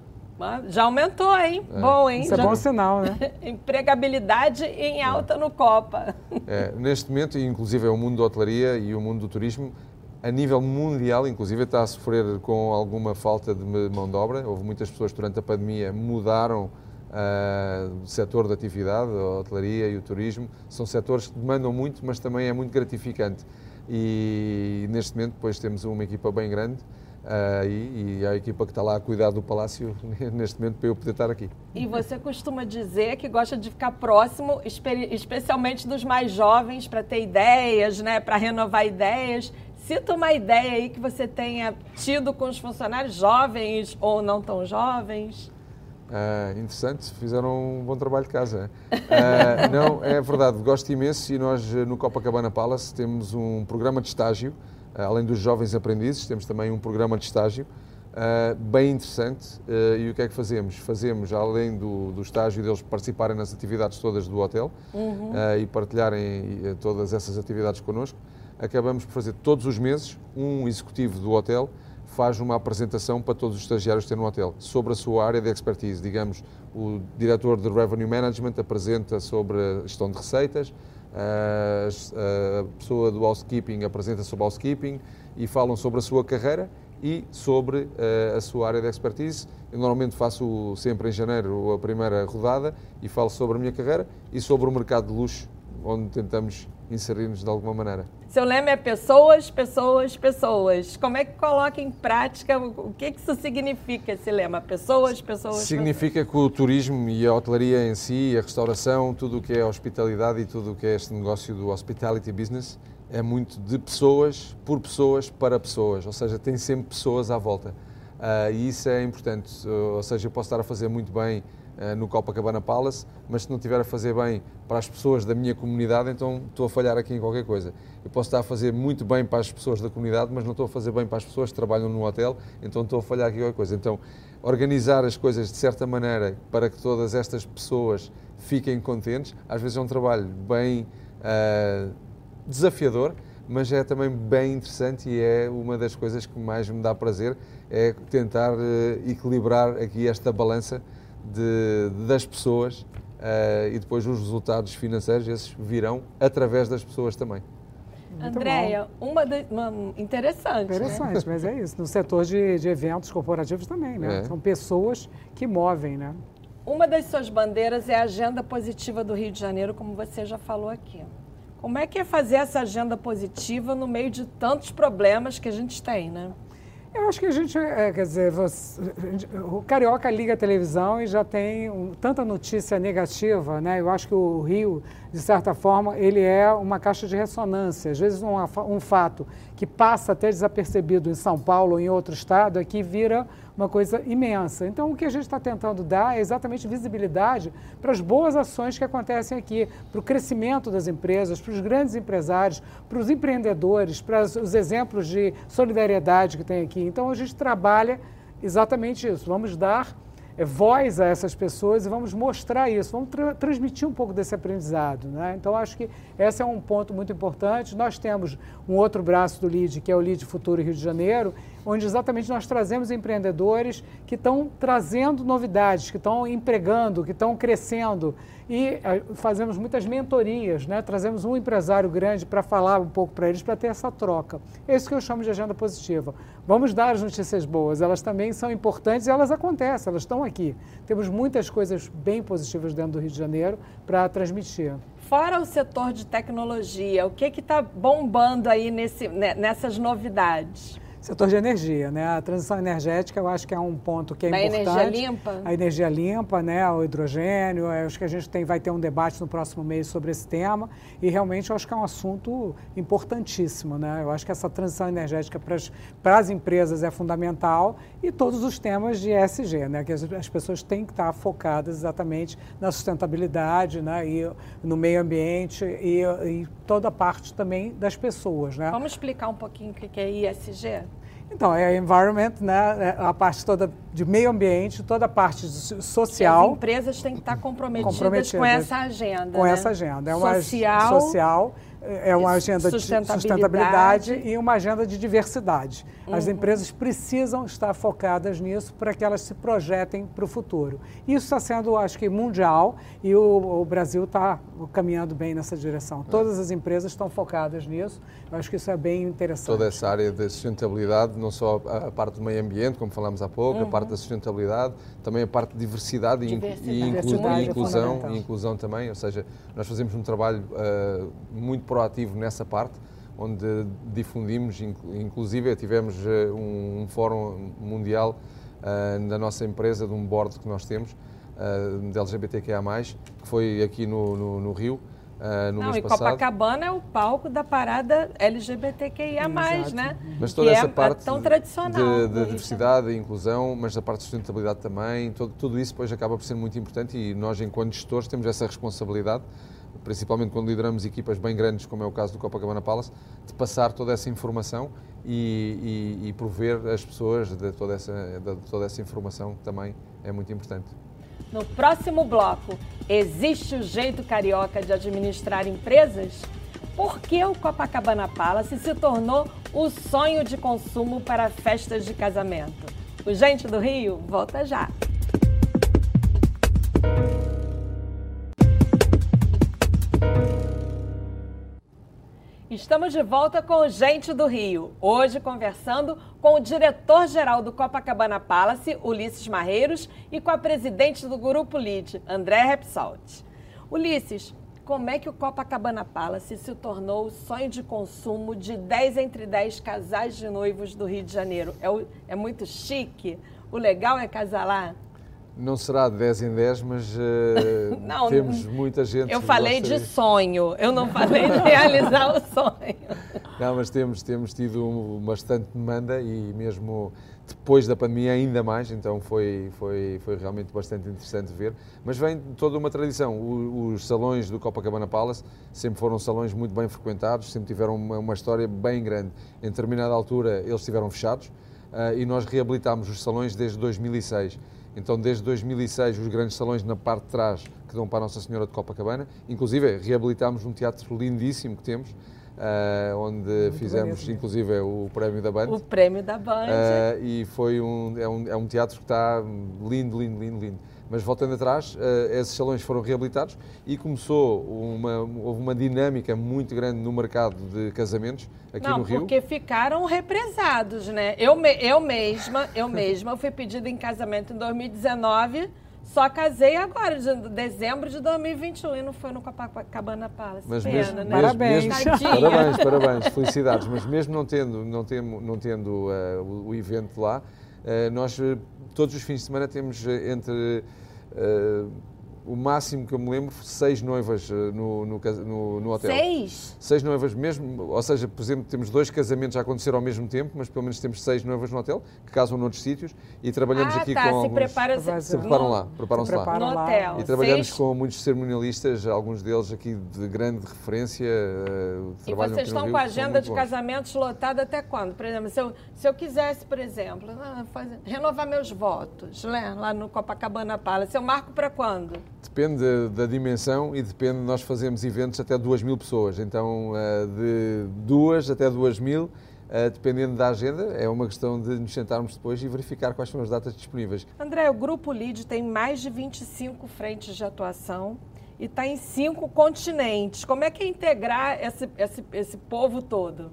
Já aumentou, hein? É. Bom, hein? Isso é Já... bom sinal, né? Empregabilidade em alta é. no Copa. É, neste momento, inclusive, é o mundo da hotelaria e o mundo do turismo a nível mundial, inclusive, está a sofrer com alguma falta de mão de obra. Houve muitas pessoas durante a pandemia mudaram uh, o setor da atividade, a hotelaria e o turismo. São setores que demandam muito, mas também é muito gratificante. E neste momento, depois temos uma equipa bem grande uh, e, e, a equipa que está lá a cuidar do palácio neste momento para eu poder estar aqui. E você costuma dizer que gosta de ficar próximo, especialmente dos mais jovens, para ter ideias, né, para renovar ideias. Cita uma ideia aí que você tenha tido com os funcionários jovens ou não tão jovens. Ah, interessante, fizeram um bom trabalho de casa. Ah, não, é verdade, gosto imenso e nós no Copacabana Palace temos um programa de estágio, ah, além dos jovens aprendizes, temos também um programa de estágio ah, bem interessante. E o que é que fazemos? Fazemos, além do, do estágio deles participarem nas atividades todas do hotel uhum. E partilharem todas essas atividades connosco, acabamos por fazer todos os meses um executivo do hotel faz uma apresentação para todos os estagiários que têm no hotel sobre a sua área de expertise. Digamos, o diretor de Revenue Management apresenta sobre a gestão de receitas, a pessoa do housekeeping apresenta sobre housekeeping e falam sobre a sua carreira e sobre a sua área de expertise. Eu normalmente faço sempre em janeiro a primeira rodada e falo sobre a minha carreira e sobre o mercado de luxo, onde tentamos inserir-nos de alguma maneira. Seu lema é pessoas, pessoas, pessoas. Como é que coloca em prática, o que, que isso significa, esse lema? Pessoas, pessoas, Significa pessoas. que o turismo e a hotelaria em si, a restauração, tudo o que é hospitalidade e tudo o que é este negócio do hospitality business, é muito de pessoas, por pessoas, para pessoas. Ou seja, tem sempre pessoas à volta. Uh, e isso é importante, ou seja, eu posso estar a fazer muito bem no Copacabana Palace, mas se não estiver a fazer bem para as pessoas da minha comunidade, então estou a falhar aqui em qualquer coisa. Eu posso estar a fazer muito bem para as pessoas da comunidade, mas não estou a fazer bem para as pessoas que trabalham no hotel, então estou a falhar aqui em qualquer coisa. Então, organizar as coisas de certa maneira para que todas estas pessoas fiquem contentes, às vezes é um trabalho bem uh, desafiador, mas é também bem interessante e é uma das coisas que mais me dá prazer, é tentar uh, equilibrar aqui esta balança de, das pessoas uh, e depois os resultados financeiros, esses virão através das pessoas também. Andréia, uma, de, uma interessante. Né? Interessante, né? mas é isso. No setor de, de eventos corporativos também, né? É. São pessoas que movem, né? Uma das suas bandeiras é a agenda positiva do Rio de Janeiro, como você já falou aqui. Como é que é fazer essa agenda positiva no meio de tantos problemas que a gente tem, né? Eu acho que a gente, é, quer dizer, você, o Carioca liga a televisão e já tem um, tanta notícia negativa, né? Eu acho que o Rio, de certa forma, ele é uma caixa de ressonância. Às vezes um, um fato que passa até desapercebido em São Paulo ou em outro estado, aqui vira uma coisa imensa. Então, o que a gente está tentando dar é exatamente visibilidade para as boas ações que acontecem aqui, para o crescimento das empresas, para os grandes empresários, para os empreendedores, para os exemplos de solidariedade que tem aqui. Então, a gente trabalha exatamente isso. Vamos dar é, voz a essas pessoas e vamos mostrar isso, vamos tra transmitir um pouco desse aprendizado. Né? Então, acho que esse é um ponto muito importante. Nós temos um outro braço do LID, que é o LID Futuro Rio de Janeiro, onde exatamente nós trazemos empreendedores que estão trazendo novidades, que estão empregando, que estão crescendo e eh, fazemos muitas mentorias, né? trazemos um empresário grande para falar um pouco para eles, para ter essa troca. É isso que eu chamo de agenda positiva. Vamos dar as notícias boas, elas também são importantes e elas acontecem, elas estão aqui. Temos muitas coisas bem positivas dentro do Rio de Janeiro para transmitir. Fora o setor de tecnologia, o que está bombando aí nesse, né, nessas novidades? Setor de energia, né? A transição energética eu acho que é um ponto que é da importante. A energia limpa? A energia limpa, né? O hidrogênio. Eu acho que a gente tem, vai ter um debate no próximo mês sobre esse tema e realmente eu acho que é um assunto importantíssimo, né? Eu acho que essa transição energética para as, empresas é fundamental e todos os temas de ESG, né? Que as, as pessoas têm que estar focadas exatamente na sustentabilidade, né? E no meio ambiente e, e toda a parte também das pessoas, né? Vamos explicar um pouquinho o que é ESG? Então, é environment, né, é a parte toda de meio ambiente, toda a parte social. As empresas têm que estar comprometidas, comprometidas com essa agenda. Com né? essa agenda. É uma social, social é uma agenda sustentabilidade. de sustentabilidade e uma agenda de diversidade. As uhum. empresas precisam estar focadas nisso para que elas se projetem para o futuro. Isso está sendo, acho que, mundial e o, o Brasil está caminhando bem nessa direção. É. Todas as empresas estão focadas nisso. Eu acho que isso é bem interessante. Toda essa área de sustentabilidade, não só a parte do meio ambiente, como falámos há pouco, uhum. a parte da sustentabilidade, também a parte de diversidade, diversidade. E, inclu e, inclusão, é e inclusão também. Ou seja, nós fazemos um trabalho uh, muito proativo nessa parte onde difundimos, inclusive tivemos eh, um, um fórum mundial uh, na nossa empresa, de um board que nós temos, uh, de LGBTQIA+, que foi aqui no, no, no Rio, Uh, no Não, mês e passado. Copacabana é o palco da parada LGBTQIA+, Exato. né? Mas toda que essa é, parte é tão tradicional. de, de diversidade e inclusão, mas a parte de sustentabilidade também, todo, tudo isso depois acaba por ser muito importante e nós, enquanto gestores, temos essa responsabilidade principalmente quando lideramos equipas bem grandes, como é o caso do Copacabana Palace, de passar toda essa informação e, e, e prover as pessoas de toda, essa, de toda essa informação também é muito importante. No próximo bloco, existe o jeito carioca de administrar empresas? Por que o Copacabana Palace se tornou o sonho de consumo para festas de casamento? O Gente do Rio volta já! Estamos de volta com o Gente do Rio. Hoje conversando com o diretor-geral do Copacabana Palace, Ulisses Marreiros, e com a presidente do Grupo LID, André Repsalt. Ulisses, como é que o Copacabana Palace se tornou o sonho de consumo de 10 entre 10 casais de noivos do Rio de Janeiro? É, é muito chique? O legal é casar lá? Não será de 10 em 10, mas uh, não, temos muita gente. Eu falei de sonho, eu não falei de realizar o sonho. Não, mas temos, temos tido bastante demanda e mesmo depois da pandemia ainda mais, então foi, foi, foi realmente bastante interessante ver. Mas vem toda uma tradição. O, os salões do Copacabana Palace sempre foram salões muito bem frequentados, sempre tiveram uma, uma história bem grande. Em determinada altura eles estiveram fechados uh, e nós reabilitámos os salões desde 2006. Então, desde 2006, os grandes salões na parte de trás que dão para a Nossa Senhora de Copacabana. Inclusive, reabilitámos um teatro lindíssimo que temos, Uh, onde Muito fizemos bonito. inclusive o prémio da Band. O prémio da Band. Uh, e foi um é, um, é um teatro que está lindo, lindo, lindo, lindo. Mas voltando atrás, uh, esses salões foram reabilitados e começou uma, houve uma dinâmica muito grande no mercado de casamentos aqui Não, no Rio. porque ficaram represados, né? Eu, me, eu mesma, eu mesma fui pedida em casamento em 2019 só casei agora, de dezembro de 2021, e não foi no Copacabana Palace. Mas Pena, mesmo, né? Parabéns. Mesmo, parabéns, parabéns, felicidades. Mas mesmo não tendo, não tendo, não tendo uh, o, o, evento lá, nós uh, todos os fins de semana temos entre o máximo que eu me lembro, seis noivas eh, no, no, no, no, hotel. Seis? Seis noivas mesmo, ou seja, por exemplo, temos dois casamentos a acontecer ao mesmo tempo, mas pelo menos temos seis noivas no hotel, que casam noutros sítios, e trabalhamos ah, aqui tá, com se alguns... Prepara se, se preparam lá, preparam-se lá. No hotel. E trabalhamos seis... com muitos cerimonialistas, alguns deles aqui de grande referência, uh, E vocês estão Rio, com a agenda de bons. casamentos lotada até quando? Por exemplo, se eu, se eu quisesse, por exemplo, ah, fazer, renovar meus votos, né, lá no Copacabana Palace, eu marco para quando? Depende da dimensão e depende, nós fazemos eventos até 2 mil pessoas, então eh, de duas até 2 mil, eh, dependendo da agenda, é uma questão de nos sentarmos depois e verificar quais são as datas disponíveis. André, o Grupo LID tem mais de 25 frentes de atuação e está em cinco continentes. Como é que é integrar esse, esse, esse povo todo?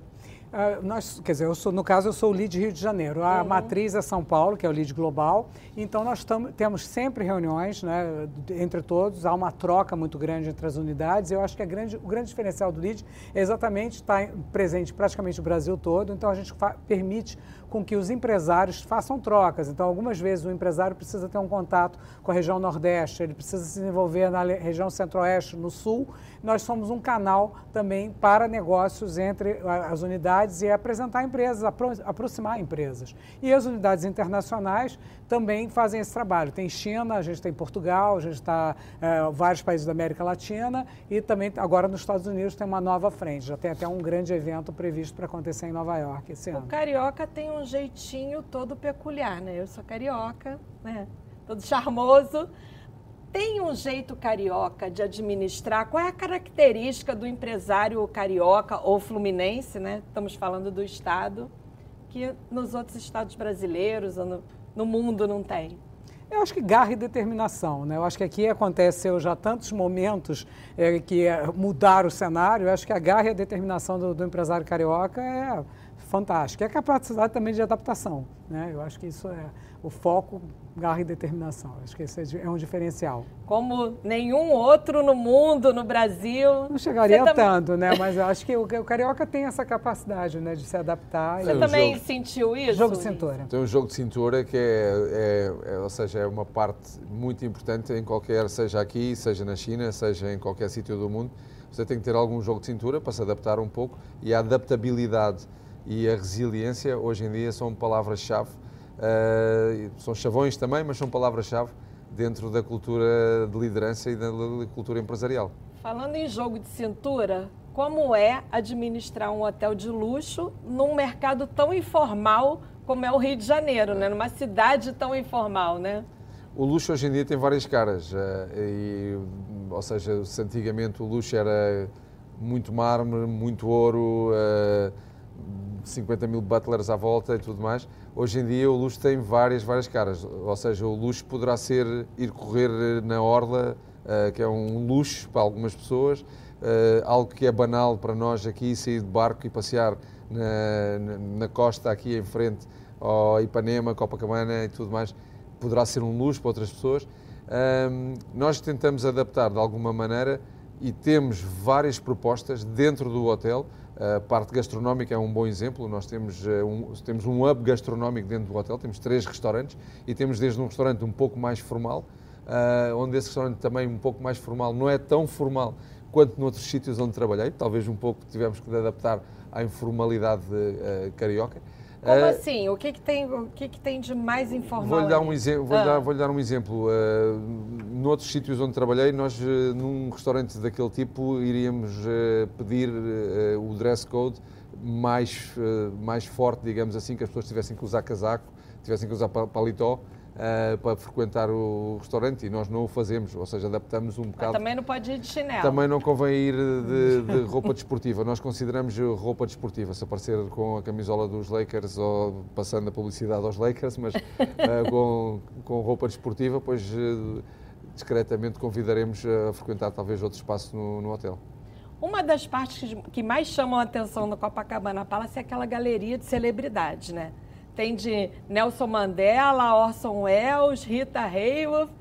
Uh, nós, quer dizer, eu sou, no caso, eu sou o LEAD Rio de Janeiro. A uhum. matriz é São Paulo, que é o LEAD Global. Então, nós temos sempre reuniões né, entre todos. Há uma troca muito grande entre as unidades. Eu acho que grande, o grande diferencial do LEAD é exatamente estar presente praticamente o Brasil todo. Então, a gente permite com que os empresários façam trocas. Então, algumas vezes o empresário precisa ter um contato com a região Nordeste, ele precisa se desenvolver na região Centro-Oeste, no Sul. Nós somos um canal também para negócios entre as unidades e apresentar empresas, aproximar empresas. E as unidades internacionais também fazem esse trabalho. Tem China, a gente tem Portugal, a gente está é, vários países da América Latina e também agora nos Estados Unidos tem uma nova frente. Já tem até um grande evento previsto para acontecer em Nova York esse ano. O carioca tem um jeitinho todo peculiar, né? Eu sou carioca, né? Todo charmoso. Tem um jeito carioca de administrar? Qual é a característica do empresário carioca ou fluminense, né? Estamos falando do estado, que nos outros estados brasileiros ou no, no mundo não tem? Eu acho que garra e determinação, né? Eu acho que aqui aconteceu já tantos momentos é, que é, mudaram o cenário. Eu acho que a garra e a determinação do, do empresário carioca é fantástica. E a capacidade também de adaptação, né? Eu acho que isso é o foco, garra e determinação. Acho que esse é um diferencial. Como nenhum outro no mundo, no Brasil. Não chegaria Você tanto, tam... né? Mas eu acho que o, o, carioca tem essa capacidade, né, de se adaptar. Você e... também jogo... sentiu isso? Jogo de cintura. Tem um jogo de cintura que é, é, é, ou seja, é uma parte muito importante em qualquer, seja aqui, seja na China, seja em qualquer sítio do mundo. Você tem que ter algum jogo de cintura para se adaptar um pouco e a adaptabilidade e a resiliência hoje em dia são palavras-chave Uh, são chavões também, mas são palavras-chave dentro da cultura de liderança e da cultura empresarial. Falando em jogo de cintura, como é administrar um hotel de luxo num mercado tão informal como é o Rio de Janeiro, né? numa cidade tão informal, né? O luxo hoje em dia tem várias caras, uh, e, ou seja, se antigamente o luxo era muito mármore, muito ouro, uh, 50 mil butlers à volta e tudo mais. Hoje em dia o luxo tem várias, várias caras. Ou seja, o luxo poderá ser ir correr na orla, uh, que é um luxo para algumas pessoas, uh, algo que é banal para nós aqui, sair de barco e passear na, na, na costa aqui em frente ao Ipanema, Copacabana e tudo mais, poderá ser um luxo para outras pessoas. Nós tentamos adaptar de alguma maneira e temos várias propostas dentro do hotel a parte gastronómica é um bom exemplo. Nós temos eh, um, temos um hub gastronómico dentro do hotel, temos três restaurantes e temos desde um restaurante um pouco mais formal, uh, onde esse restaurante também um pouco mais formal não é tão formal quanto noutros sítios onde trabalhei, talvez um pouco tivemos que adaptar à informalidade uh, carioca. Como uh, assim? O que, que tem, o que, que tem de mais informal? Vou-lhe dar um exemplo. Vou, ah. dar, vou dar um exemplo. Uh, noutros sítios onde trabalhei, nós uh, num restaurante daquele tipo iríamos uh, pedir o dress code mais, mais forte, digamos assim, que as pessoas tivessem que usar casaco, tivessem que usar paletó uh, para frequentar o restaurante e nós não o fazemos, ou seja, adaptamos um bocado. Mas também não pode ir de chinelo. Também não convém ir de, de roupa desportiva. Nós consideramos roupa desportiva, se aparecer com a camisola dos Lakers ou passando a publicidade aos Lakers, mas uh, com, com roupa desportiva, pois uh, discretamente convidaremos a frequentar talvez outro espaço no, no hotel. Uma das partes que mais chamam a atenção no Copacabana Palace é aquela galeria de celebridades, né? Tem de Nelson Mandela, Orson Welles, Rita Hayworth.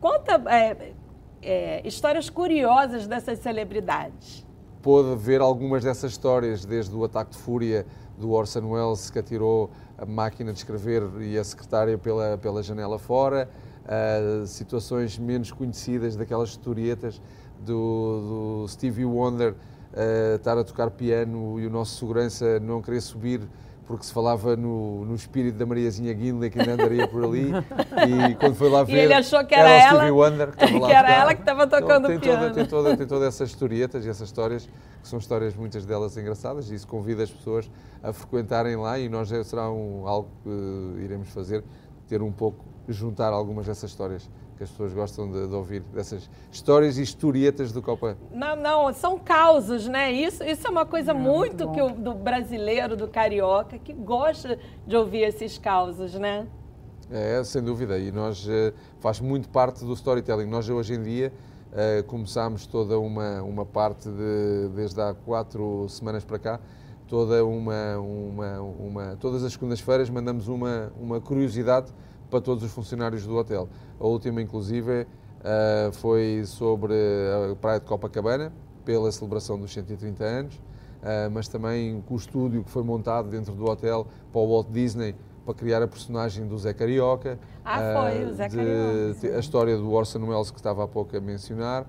Conta é, é, histórias curiosas dessas celebridades. Pôde ver algumas dessas histórias, desde o ataque de fúria do Orson Welles, que atirou a máquina de escrever e a secretária pela, pela janela fora, uh, situações menos conhecidas daquelas historietas do, do Stevie Wonder uh, estar a tocar piano e o nosso segurança não querer subir porque se falava no, no espírito da Mariazinha Guinle que ainda andaria por ali e quando foi lá ver e ele achou que era, era ela, Stevie Wonder que, estava lá que era ela que estava tocando tem piano. Toda, tem, toda, tem todas essas historietas e essas histórias que são histórias muitas delas engraçadas e isso convida as pessoas a frequentarem lá e nós será um, algo que iremos fazer ter um pouco juntar algumas dessas histórias que as pessoas gostam de, de, ouvir, dessas histórias e historietas do Copa. Não, não, são causos, né? Isso, isso é uma coisa é, muito, muito que o do brasileiro, do carioca, que gosta de ouvir esses causos, né? É, sem dúvida, e nós uh, faz muito parte do storytelling. Nós hoje em dia uh, começámos toda uma, uma parte de, desde há quatro semanas para cá, toda uma, uma, uma todas as segundas-feiras mandamos uma, uma curiosidade para todos os funcionários do hotel. A última, inclusive, uh, foi sobre a Praia de Copacabana, pela celebração dos 130 anos, uh, mas também com o estúdio que foi montado dentro do hotel para o Walt Disney para criar a personagem do Zé Carioca. Ah, foi, o Zé de, Carioca. A história do Orson Welles que estava há pouco a mencionar.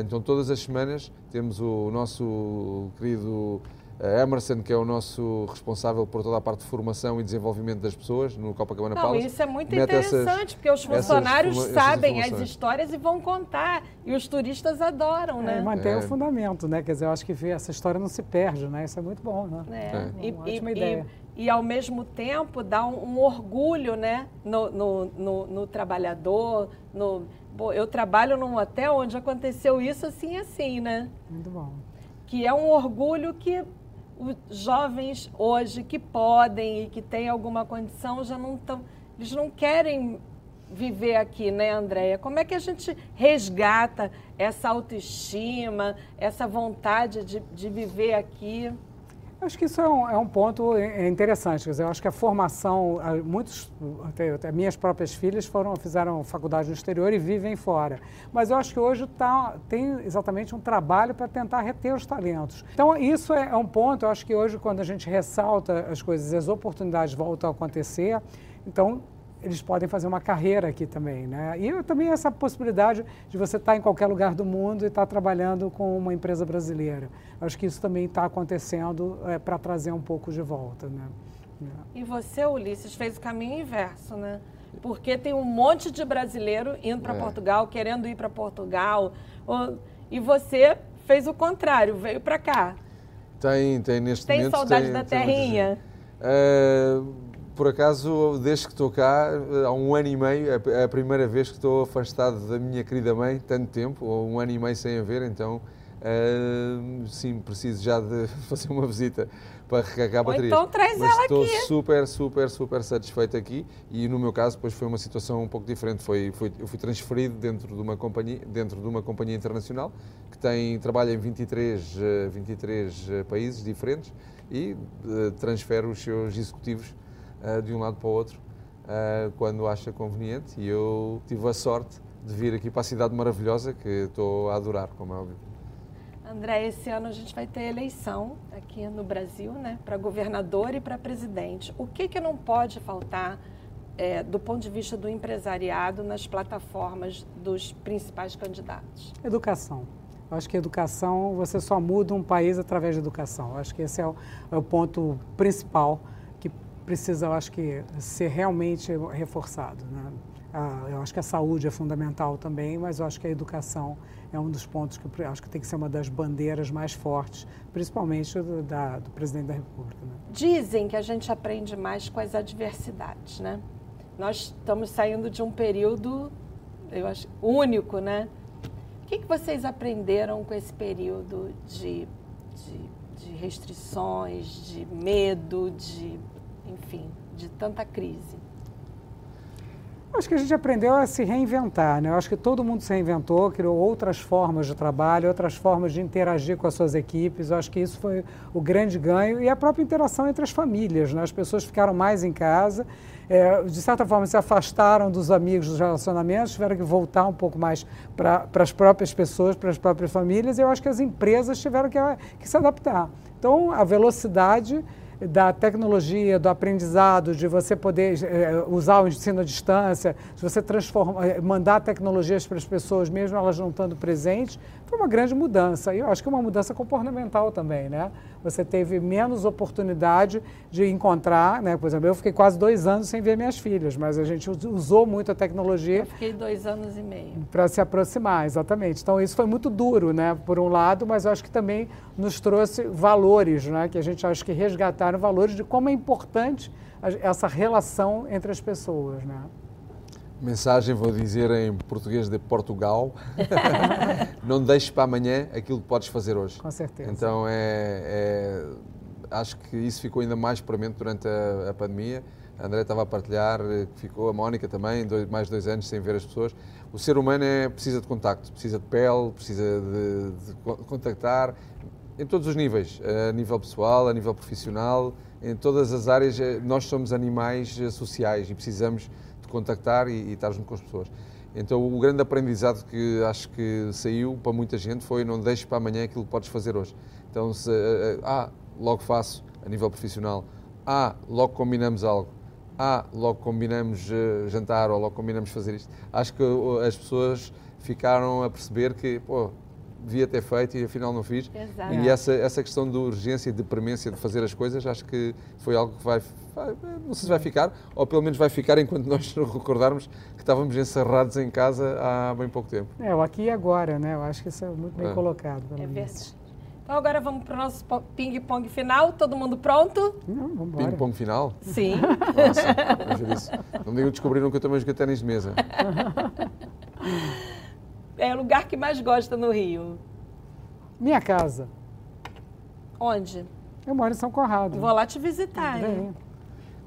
Então, todas as semanas temos o nosso querido a Emerson, que é o nosso responsável por toda a parte de formação e desenvolvimento das pessoas no Copacabana Não, Palace. Isso é muito interessante, essas, porque os funcionários essas, sabem essas as histórias e vão contar. E os turistas adoram, né? É, mantém é. o fundamento, né? Quer dizer, eu acho que essa história não se perde, né? Isso é muito bom, né? É. é. E, Uma ótima e, ideia. E, e, ao mesmo tempo, dá um, um orgulho, né? No, no, no, no trabalhador, no... eu trabalho num hotel onde aconteceu isso assim assim, né? Muito bom. Que é um orgulho que os jovens hoje que podem e que têm alguma condição já não estão, eles não querem viver aqui, né, Andréia? Como é que a gente resgata essa autoestima, essa vontade de, de viver aqui? Acho que isso é um, é um ponto interessante. Quer dizer, eu acho que a formação, muitos, até, até, minhas próprias filhas foram, fizeram faculdade no exterior e vivem fora. Mas eu acho que hoje tá, tem exatamente um trabalho para tentar reter os talentos. Então, isso é, é um ponto, eu acho que hoje, quando a gente ressalta as coisas, as oportunidades voltam a acontecer, então eles podem fazer uma carreira aqui também, né? E também essa possibilidade de você estar em qualquer lugar do mundo e estar trabalhando com uma empresa brasileira. Acho que isso também está acontecendo é, para trazer um pouco de volta, né? E você, Ulisses, fez o caminho inverso, né? Porque tem um monte de brasileiro indo para é. Portugal, querendo ir para Portugal, e você fez o contrário, veio para cá. Tem, tem neste tem momento. Saudade tem saudade da terrinha? Uh, por acaso, desde que estou cá, há um ano e meio, é a primeira vez que estou afastado da minha querida mãe, tanto tempo, ou um ano e meio sem a ver, então uh, sim, preciso já de fazer uma visita para recarregar baterias. Então traz Mas ela estou aqui. super, super, super satisfeito aqui e no meu caso depois foi uma situação um pouco diferente. Foi, foi, eu fui transferido dentro de uma companhia, dentro de uma companhia internacional que tem, trabalha em 23, 23 eh, países diferentes e uh, transfere os seus executivos de um lado para o outro uh, quando acha conveniente e eu tive a sorte de vir aqui para a cidade maravilhosa que estou a adorar, como é óbvio. André, esse ano a gente vai ter eleição aqui no Brasil, né, para governador e para presidente. O que, que não pode faltar é, do ponto de vista do empresariado nas plataformas dos principais candidatos? Educação. Eu acho que educação, você só muda um país através da educação. Eu acho que esse é o, é o ponto principal precisa, eu acho que, ser realmente reforçado. Né? Eu acho que a saúde é fundamental também, mas eu acho que a educação é um dos pontos que eu acho que tem que ser uma das bandeiras mais fortes, principalmente do, da, do presidente da República. Né? Dizem que a gente aprende mais com as adversidades, né? Nós estamos saindo de um período, eu acho, único, né? O que, que vocês aprenderam com esse período de, de, de restrições, de medo, de, enfim, de tanta crise? Acho que a gente aprendeu a se reinventar, né? Eu acho que todo mundo se reinventou, criou outras formas de trabalho, outras formas de interagir com as suas equipes. Eu acho que isso foi o grande ganho e a própria interação entre as famílias, né? As pessoas ficaram mais em casa, é, de certa forma se afastaram dos amigos, dos relacionamentos, tiveram que voltar um pouco mais para as próprias pessoas, para as próprias famílias. E eu acho que as empresas tiveram que, que se adaptar. Então, a velocidade da tecnologia, do aprendizado, de você poder é, usar o ensino à distância, de você transformar, eh, mandar tecnologias para as pessoas, mesmo elas não estando presentes, foi uma grande mudança. E eu acho que é uma mudança comportamental também, né? Você teve menos oportunidade de encontrar, né? Por exemplo, eu fiquei quase dois anos sem ver minhas filhas, mas a gente usou muito a tecnologia. Eu fiquei dois anos e meio. Para se aproximar, exatamente. Então isso foi muito duro, né? Por um lado, mas eu acho que também nos trouxe valores, né? Que a gente acho que resgataram valores de como é importante essa relação entre as pessoas, né? Mensagem, vou dizer em português de Portugal. não deixes para amanhã aquilo que podes fazer hoje. Com certeza. Então, é, é acho que isso ficou ainda mais premente durante a, a, pandemia. A André estava a partilhar, ficou a Mónica também, dois, mais dois anos sem ver as pessoas. O ser humano é, precisa de contacto, precisa de pele, precisa de, de contactar em todos os níveis, a nível pessoal, a nível profissional, em todas as áreas. Nós somos animais sociais e precisamos de contactar e, e estar junto com as pessoas. Então, o grande aprendizado que acho que saiu para muita gente foi não deixes para amanhã aquilo que podes fazer hoje. Então, se, uh, ah, logo faço a nível profissional, ah, logo combinamos algo, ah, logo combinamos uh, jantar ou logo combinamos fazer isto. Acho que as pessoas ficaram a perceber que, pô, devia ter feito e afinal não fiz. Exato. E essa, essa questão de urgência e de premência de fazer as coisas, acho que foi algo que vai, vai, não sei se vai ficar, ou pelo menos vai ficar enquanto nós recordarmos que estávamos encerrados em casa há bem pouco tempo. É, o aqui e agora, né? Eu acho que isso é muito bem é. colocado. É verdade. Então agora vamos para o nosso ping-pong final. Todo mundo pronto? Não, vamos embora. Ping-pong final? Sim. Nossa, não me digam descobriram que eu também joguei ténis de mesa. é o lugar que mais gosta no Rio? Minha casa. Onde? Eu moro em São Conrado. Vou lá te visitar, hein?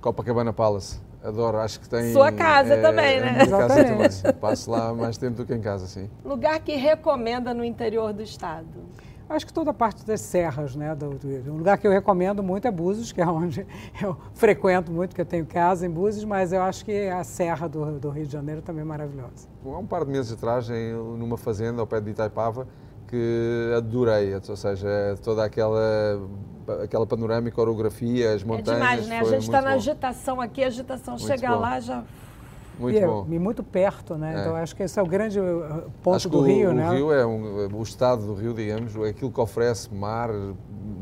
Copacabana Palace. Adoro, acho que tem. Sua casa é, também, né? É casa também. Passo lá mais tempo do que em casa, sim. Lugar que recomenda no interior do estado? Acho que toda a parte das serras, né? Do, do, um lugar que eu recomendo muito é Búzios, que é onde eu frequento muito, porque eu tenho casa em Búzios, mas eu acho que a serra do, do Rio de Janeiro também é maravilhosa. Há um par de meses atrás, em, numa fazenda ao pé de Itaipava, que adorei, ou seja, toda aquela aquela panorâmica, orografia, as montanhas. É demais, né? A gente está na agitação aqui, a agitação muito chega bom. lá já muito e, bom. E muito perto, né? É. Então acho que esse é o grande uh, ponto acho do Rio, o, né? O Rio é um, o estado do Rio, digamos, aquilo que oferece mar,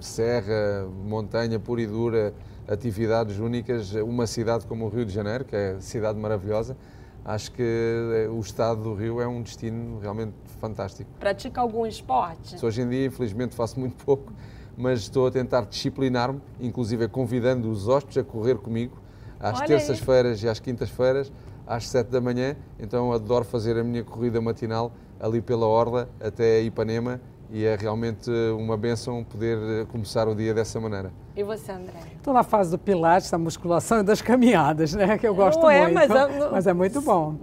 serra, montanha pura e dura, atividades únicas, uma cidade como o Rio de Janeiro, que é cidade maravilhosa, acho que eh, o estado do Rio é um destino realmente fantástico. Pratica algum esporte? Hoje em dia, infelizmente, faço muito pouco, mas estou a tentar disciplinar-me, inclusive convidando os hóspedes a correr comigo às terças-feiras e às quintas-feiras às 7 da manhã, então adoro fazer a minha corrida matinal ali pela Orla até Ipanema e é realmente uma benção poder eh, começar o dia dessa maneira. E você, André? Estou na fase do pilates, da musculação e das caminhadas, né? Que eu gosto Não é, muito. Mas, mas é muito bom.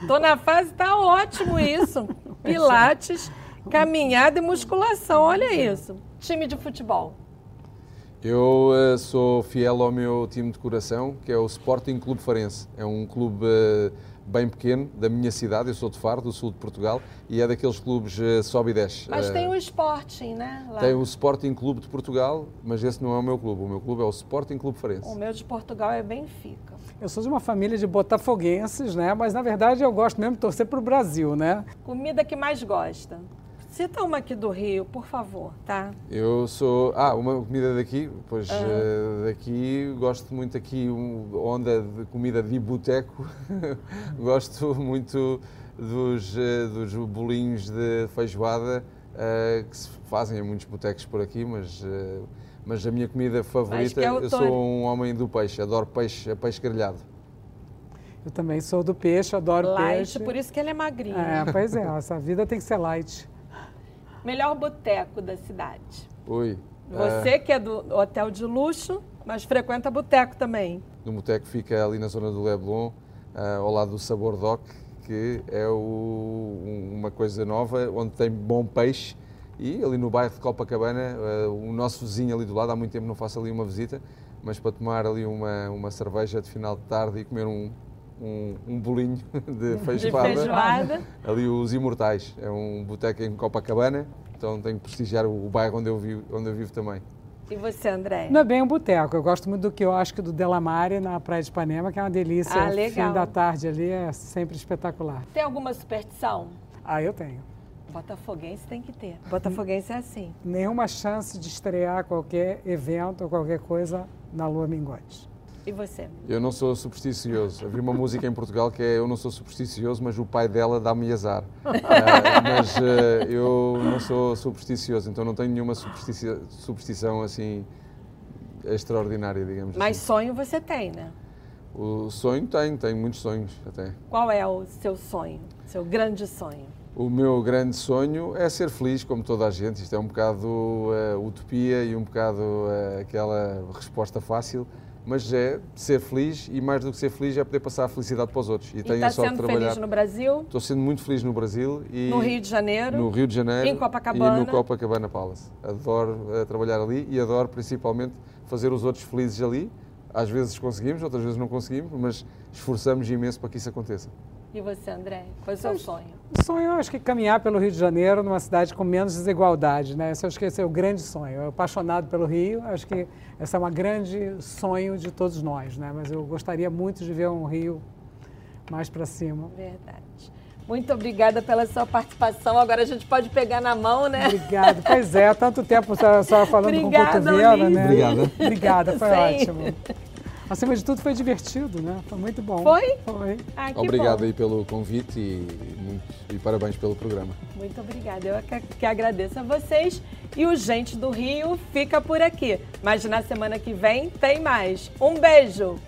Estou na fase, está ótimo isso. Pilates, caminhada e musculação, olha isso. Time de futebol. Eu uh, sou fiel ao meu time de coração, que é o Sporting Clube Farense. É um clube uh, bem pequeno da minha cidade, eu sou de Faro, do sul de Portugal, e é daqueles clubes uh, sobe e desce. Mas tem o Sporting, né? Lá. Tem o Sporting Clube de Portugal, mas esse não é o meu clube. O meu clube é o Sporting Clube Farense. O meu de Portugal é Benfica. Eu sou de uma família de botafoguenses, né? Mas na verdade eu gosto mesmo de torcer para o Brasil, né? Comida que mais gosta? Cita uma aqui do Rio, por favor, tá? Eu sou. Ah, uma comida daqui, pois uh, daqui gosto muito aqui, um, onda de comida de boteco. gosto muito dos, uh, dos bolinhos de feijoada uh, que se fazem em muitos botecos por aqui, mas, mas a minha comida favorita, é eu sou um homem do peixe, adoro peixe, peixe grelhado. Eu também sou do peixe, adoro light, peixe. por isso que ele é magrinho. É, pois é, essa vida tem que ser light. Melhor boteco da cidade. Oi. Você uh... que é do hotel de luxo, mas frequenta boteco também. No boteco fica ali na zona do Leblon, uh, ao lado do Sabor Doc, que é o, uma coisa nova, onde tem bom peixe. E ali no bairro de Copacabana, uh, o nosso vizinho ali do lado, há muito tempo não faço ali uma visita, mas para tomar ali uma, uma cerveja de final de tarde e comer um, um, um bolinho de feijoada. De feijoada. Ali os Imortais. É um boteco em Copacabana, então tenho que prestigiar o, bairro onde eu, vivo, onde eu vivo também. E você, André? Não é bem um boteco. Eu gosto muito do que eu acho que do Delamare na Praia de Ipanema, que é uma delícia. Ah, legal. Fim da tarde ali é sempre espetacular. Tem alguma superstição? Ah, eu tenho. Botafoguense tem que ter. Botafoguense é assim. Nenhuma chance de estrear qualquer evento ou qualquer coisa na Lua Minguante. E você? Eu não sou supersticioso. Havia uma música em Portugal que é Eu não sou supersticioso, mas o pai dela dá-me azar. Uh, mas uh, eu não sou supersticioso, então não tenho nenhuma superstição assim extraordinária, digamos Mas assim. sonho você tem, né? O sonho tenho, tenho muitos sonhos até. Qual é o seu sonho, seu grande sonho? O meu grande sonho é ser feliz, como toda a gente. Isto é um bocado uh, utopia e um bocado uh, aquela resposta fácil mas é ser feliz e mais do que ser feliz é poder passar a felicidade para os outros. E, e tenho a sorte de trabalhar. feliz no Brasil? Estou sendo muito feliz no Brasil e no Rio de Janeiro, no Rio de Janeiro em Copacabana e no Copacabana Palace. Adoro uh, trabalhar ali e adoro principalmente fazer os outros felizes ali. Às vezes conseguimos, outras vezes não conseguimos, mas esforçamos imenso para que isso aconteça. E você, André? Qual é o seu sonho? O sonho, eu acho que caminhar pelo Rio de Janeiro, numa cidade com menos desigualdade, né? Esse, acho que esse é o grande sonho. Eu apaixonado pelo Rio, acho que esse é um grande sonho de todos nós, né? Mas eu gostaria muito de ver um Rio mais para cima. Verdade. Muito obrigada pela sua participação. Agora a gente pode pegar na mão, né? Obrigado. Pois é, tanto tempo só falando Obrigada, com cotovelo, né? Obrigada. Obrigada, foi Sim. ótimo. Acima de tudo foi divertido, né? Foi muito bom. Foi? Foi. Ah, Obrigado bom. aí pelo convite e, muito, e, parabéns pelo programa. Muito obrigada. Eu que, que agradeço a vocês. E o Gente do Rio fica por aqui. Mas na semana que vem tem mais. Um beijo!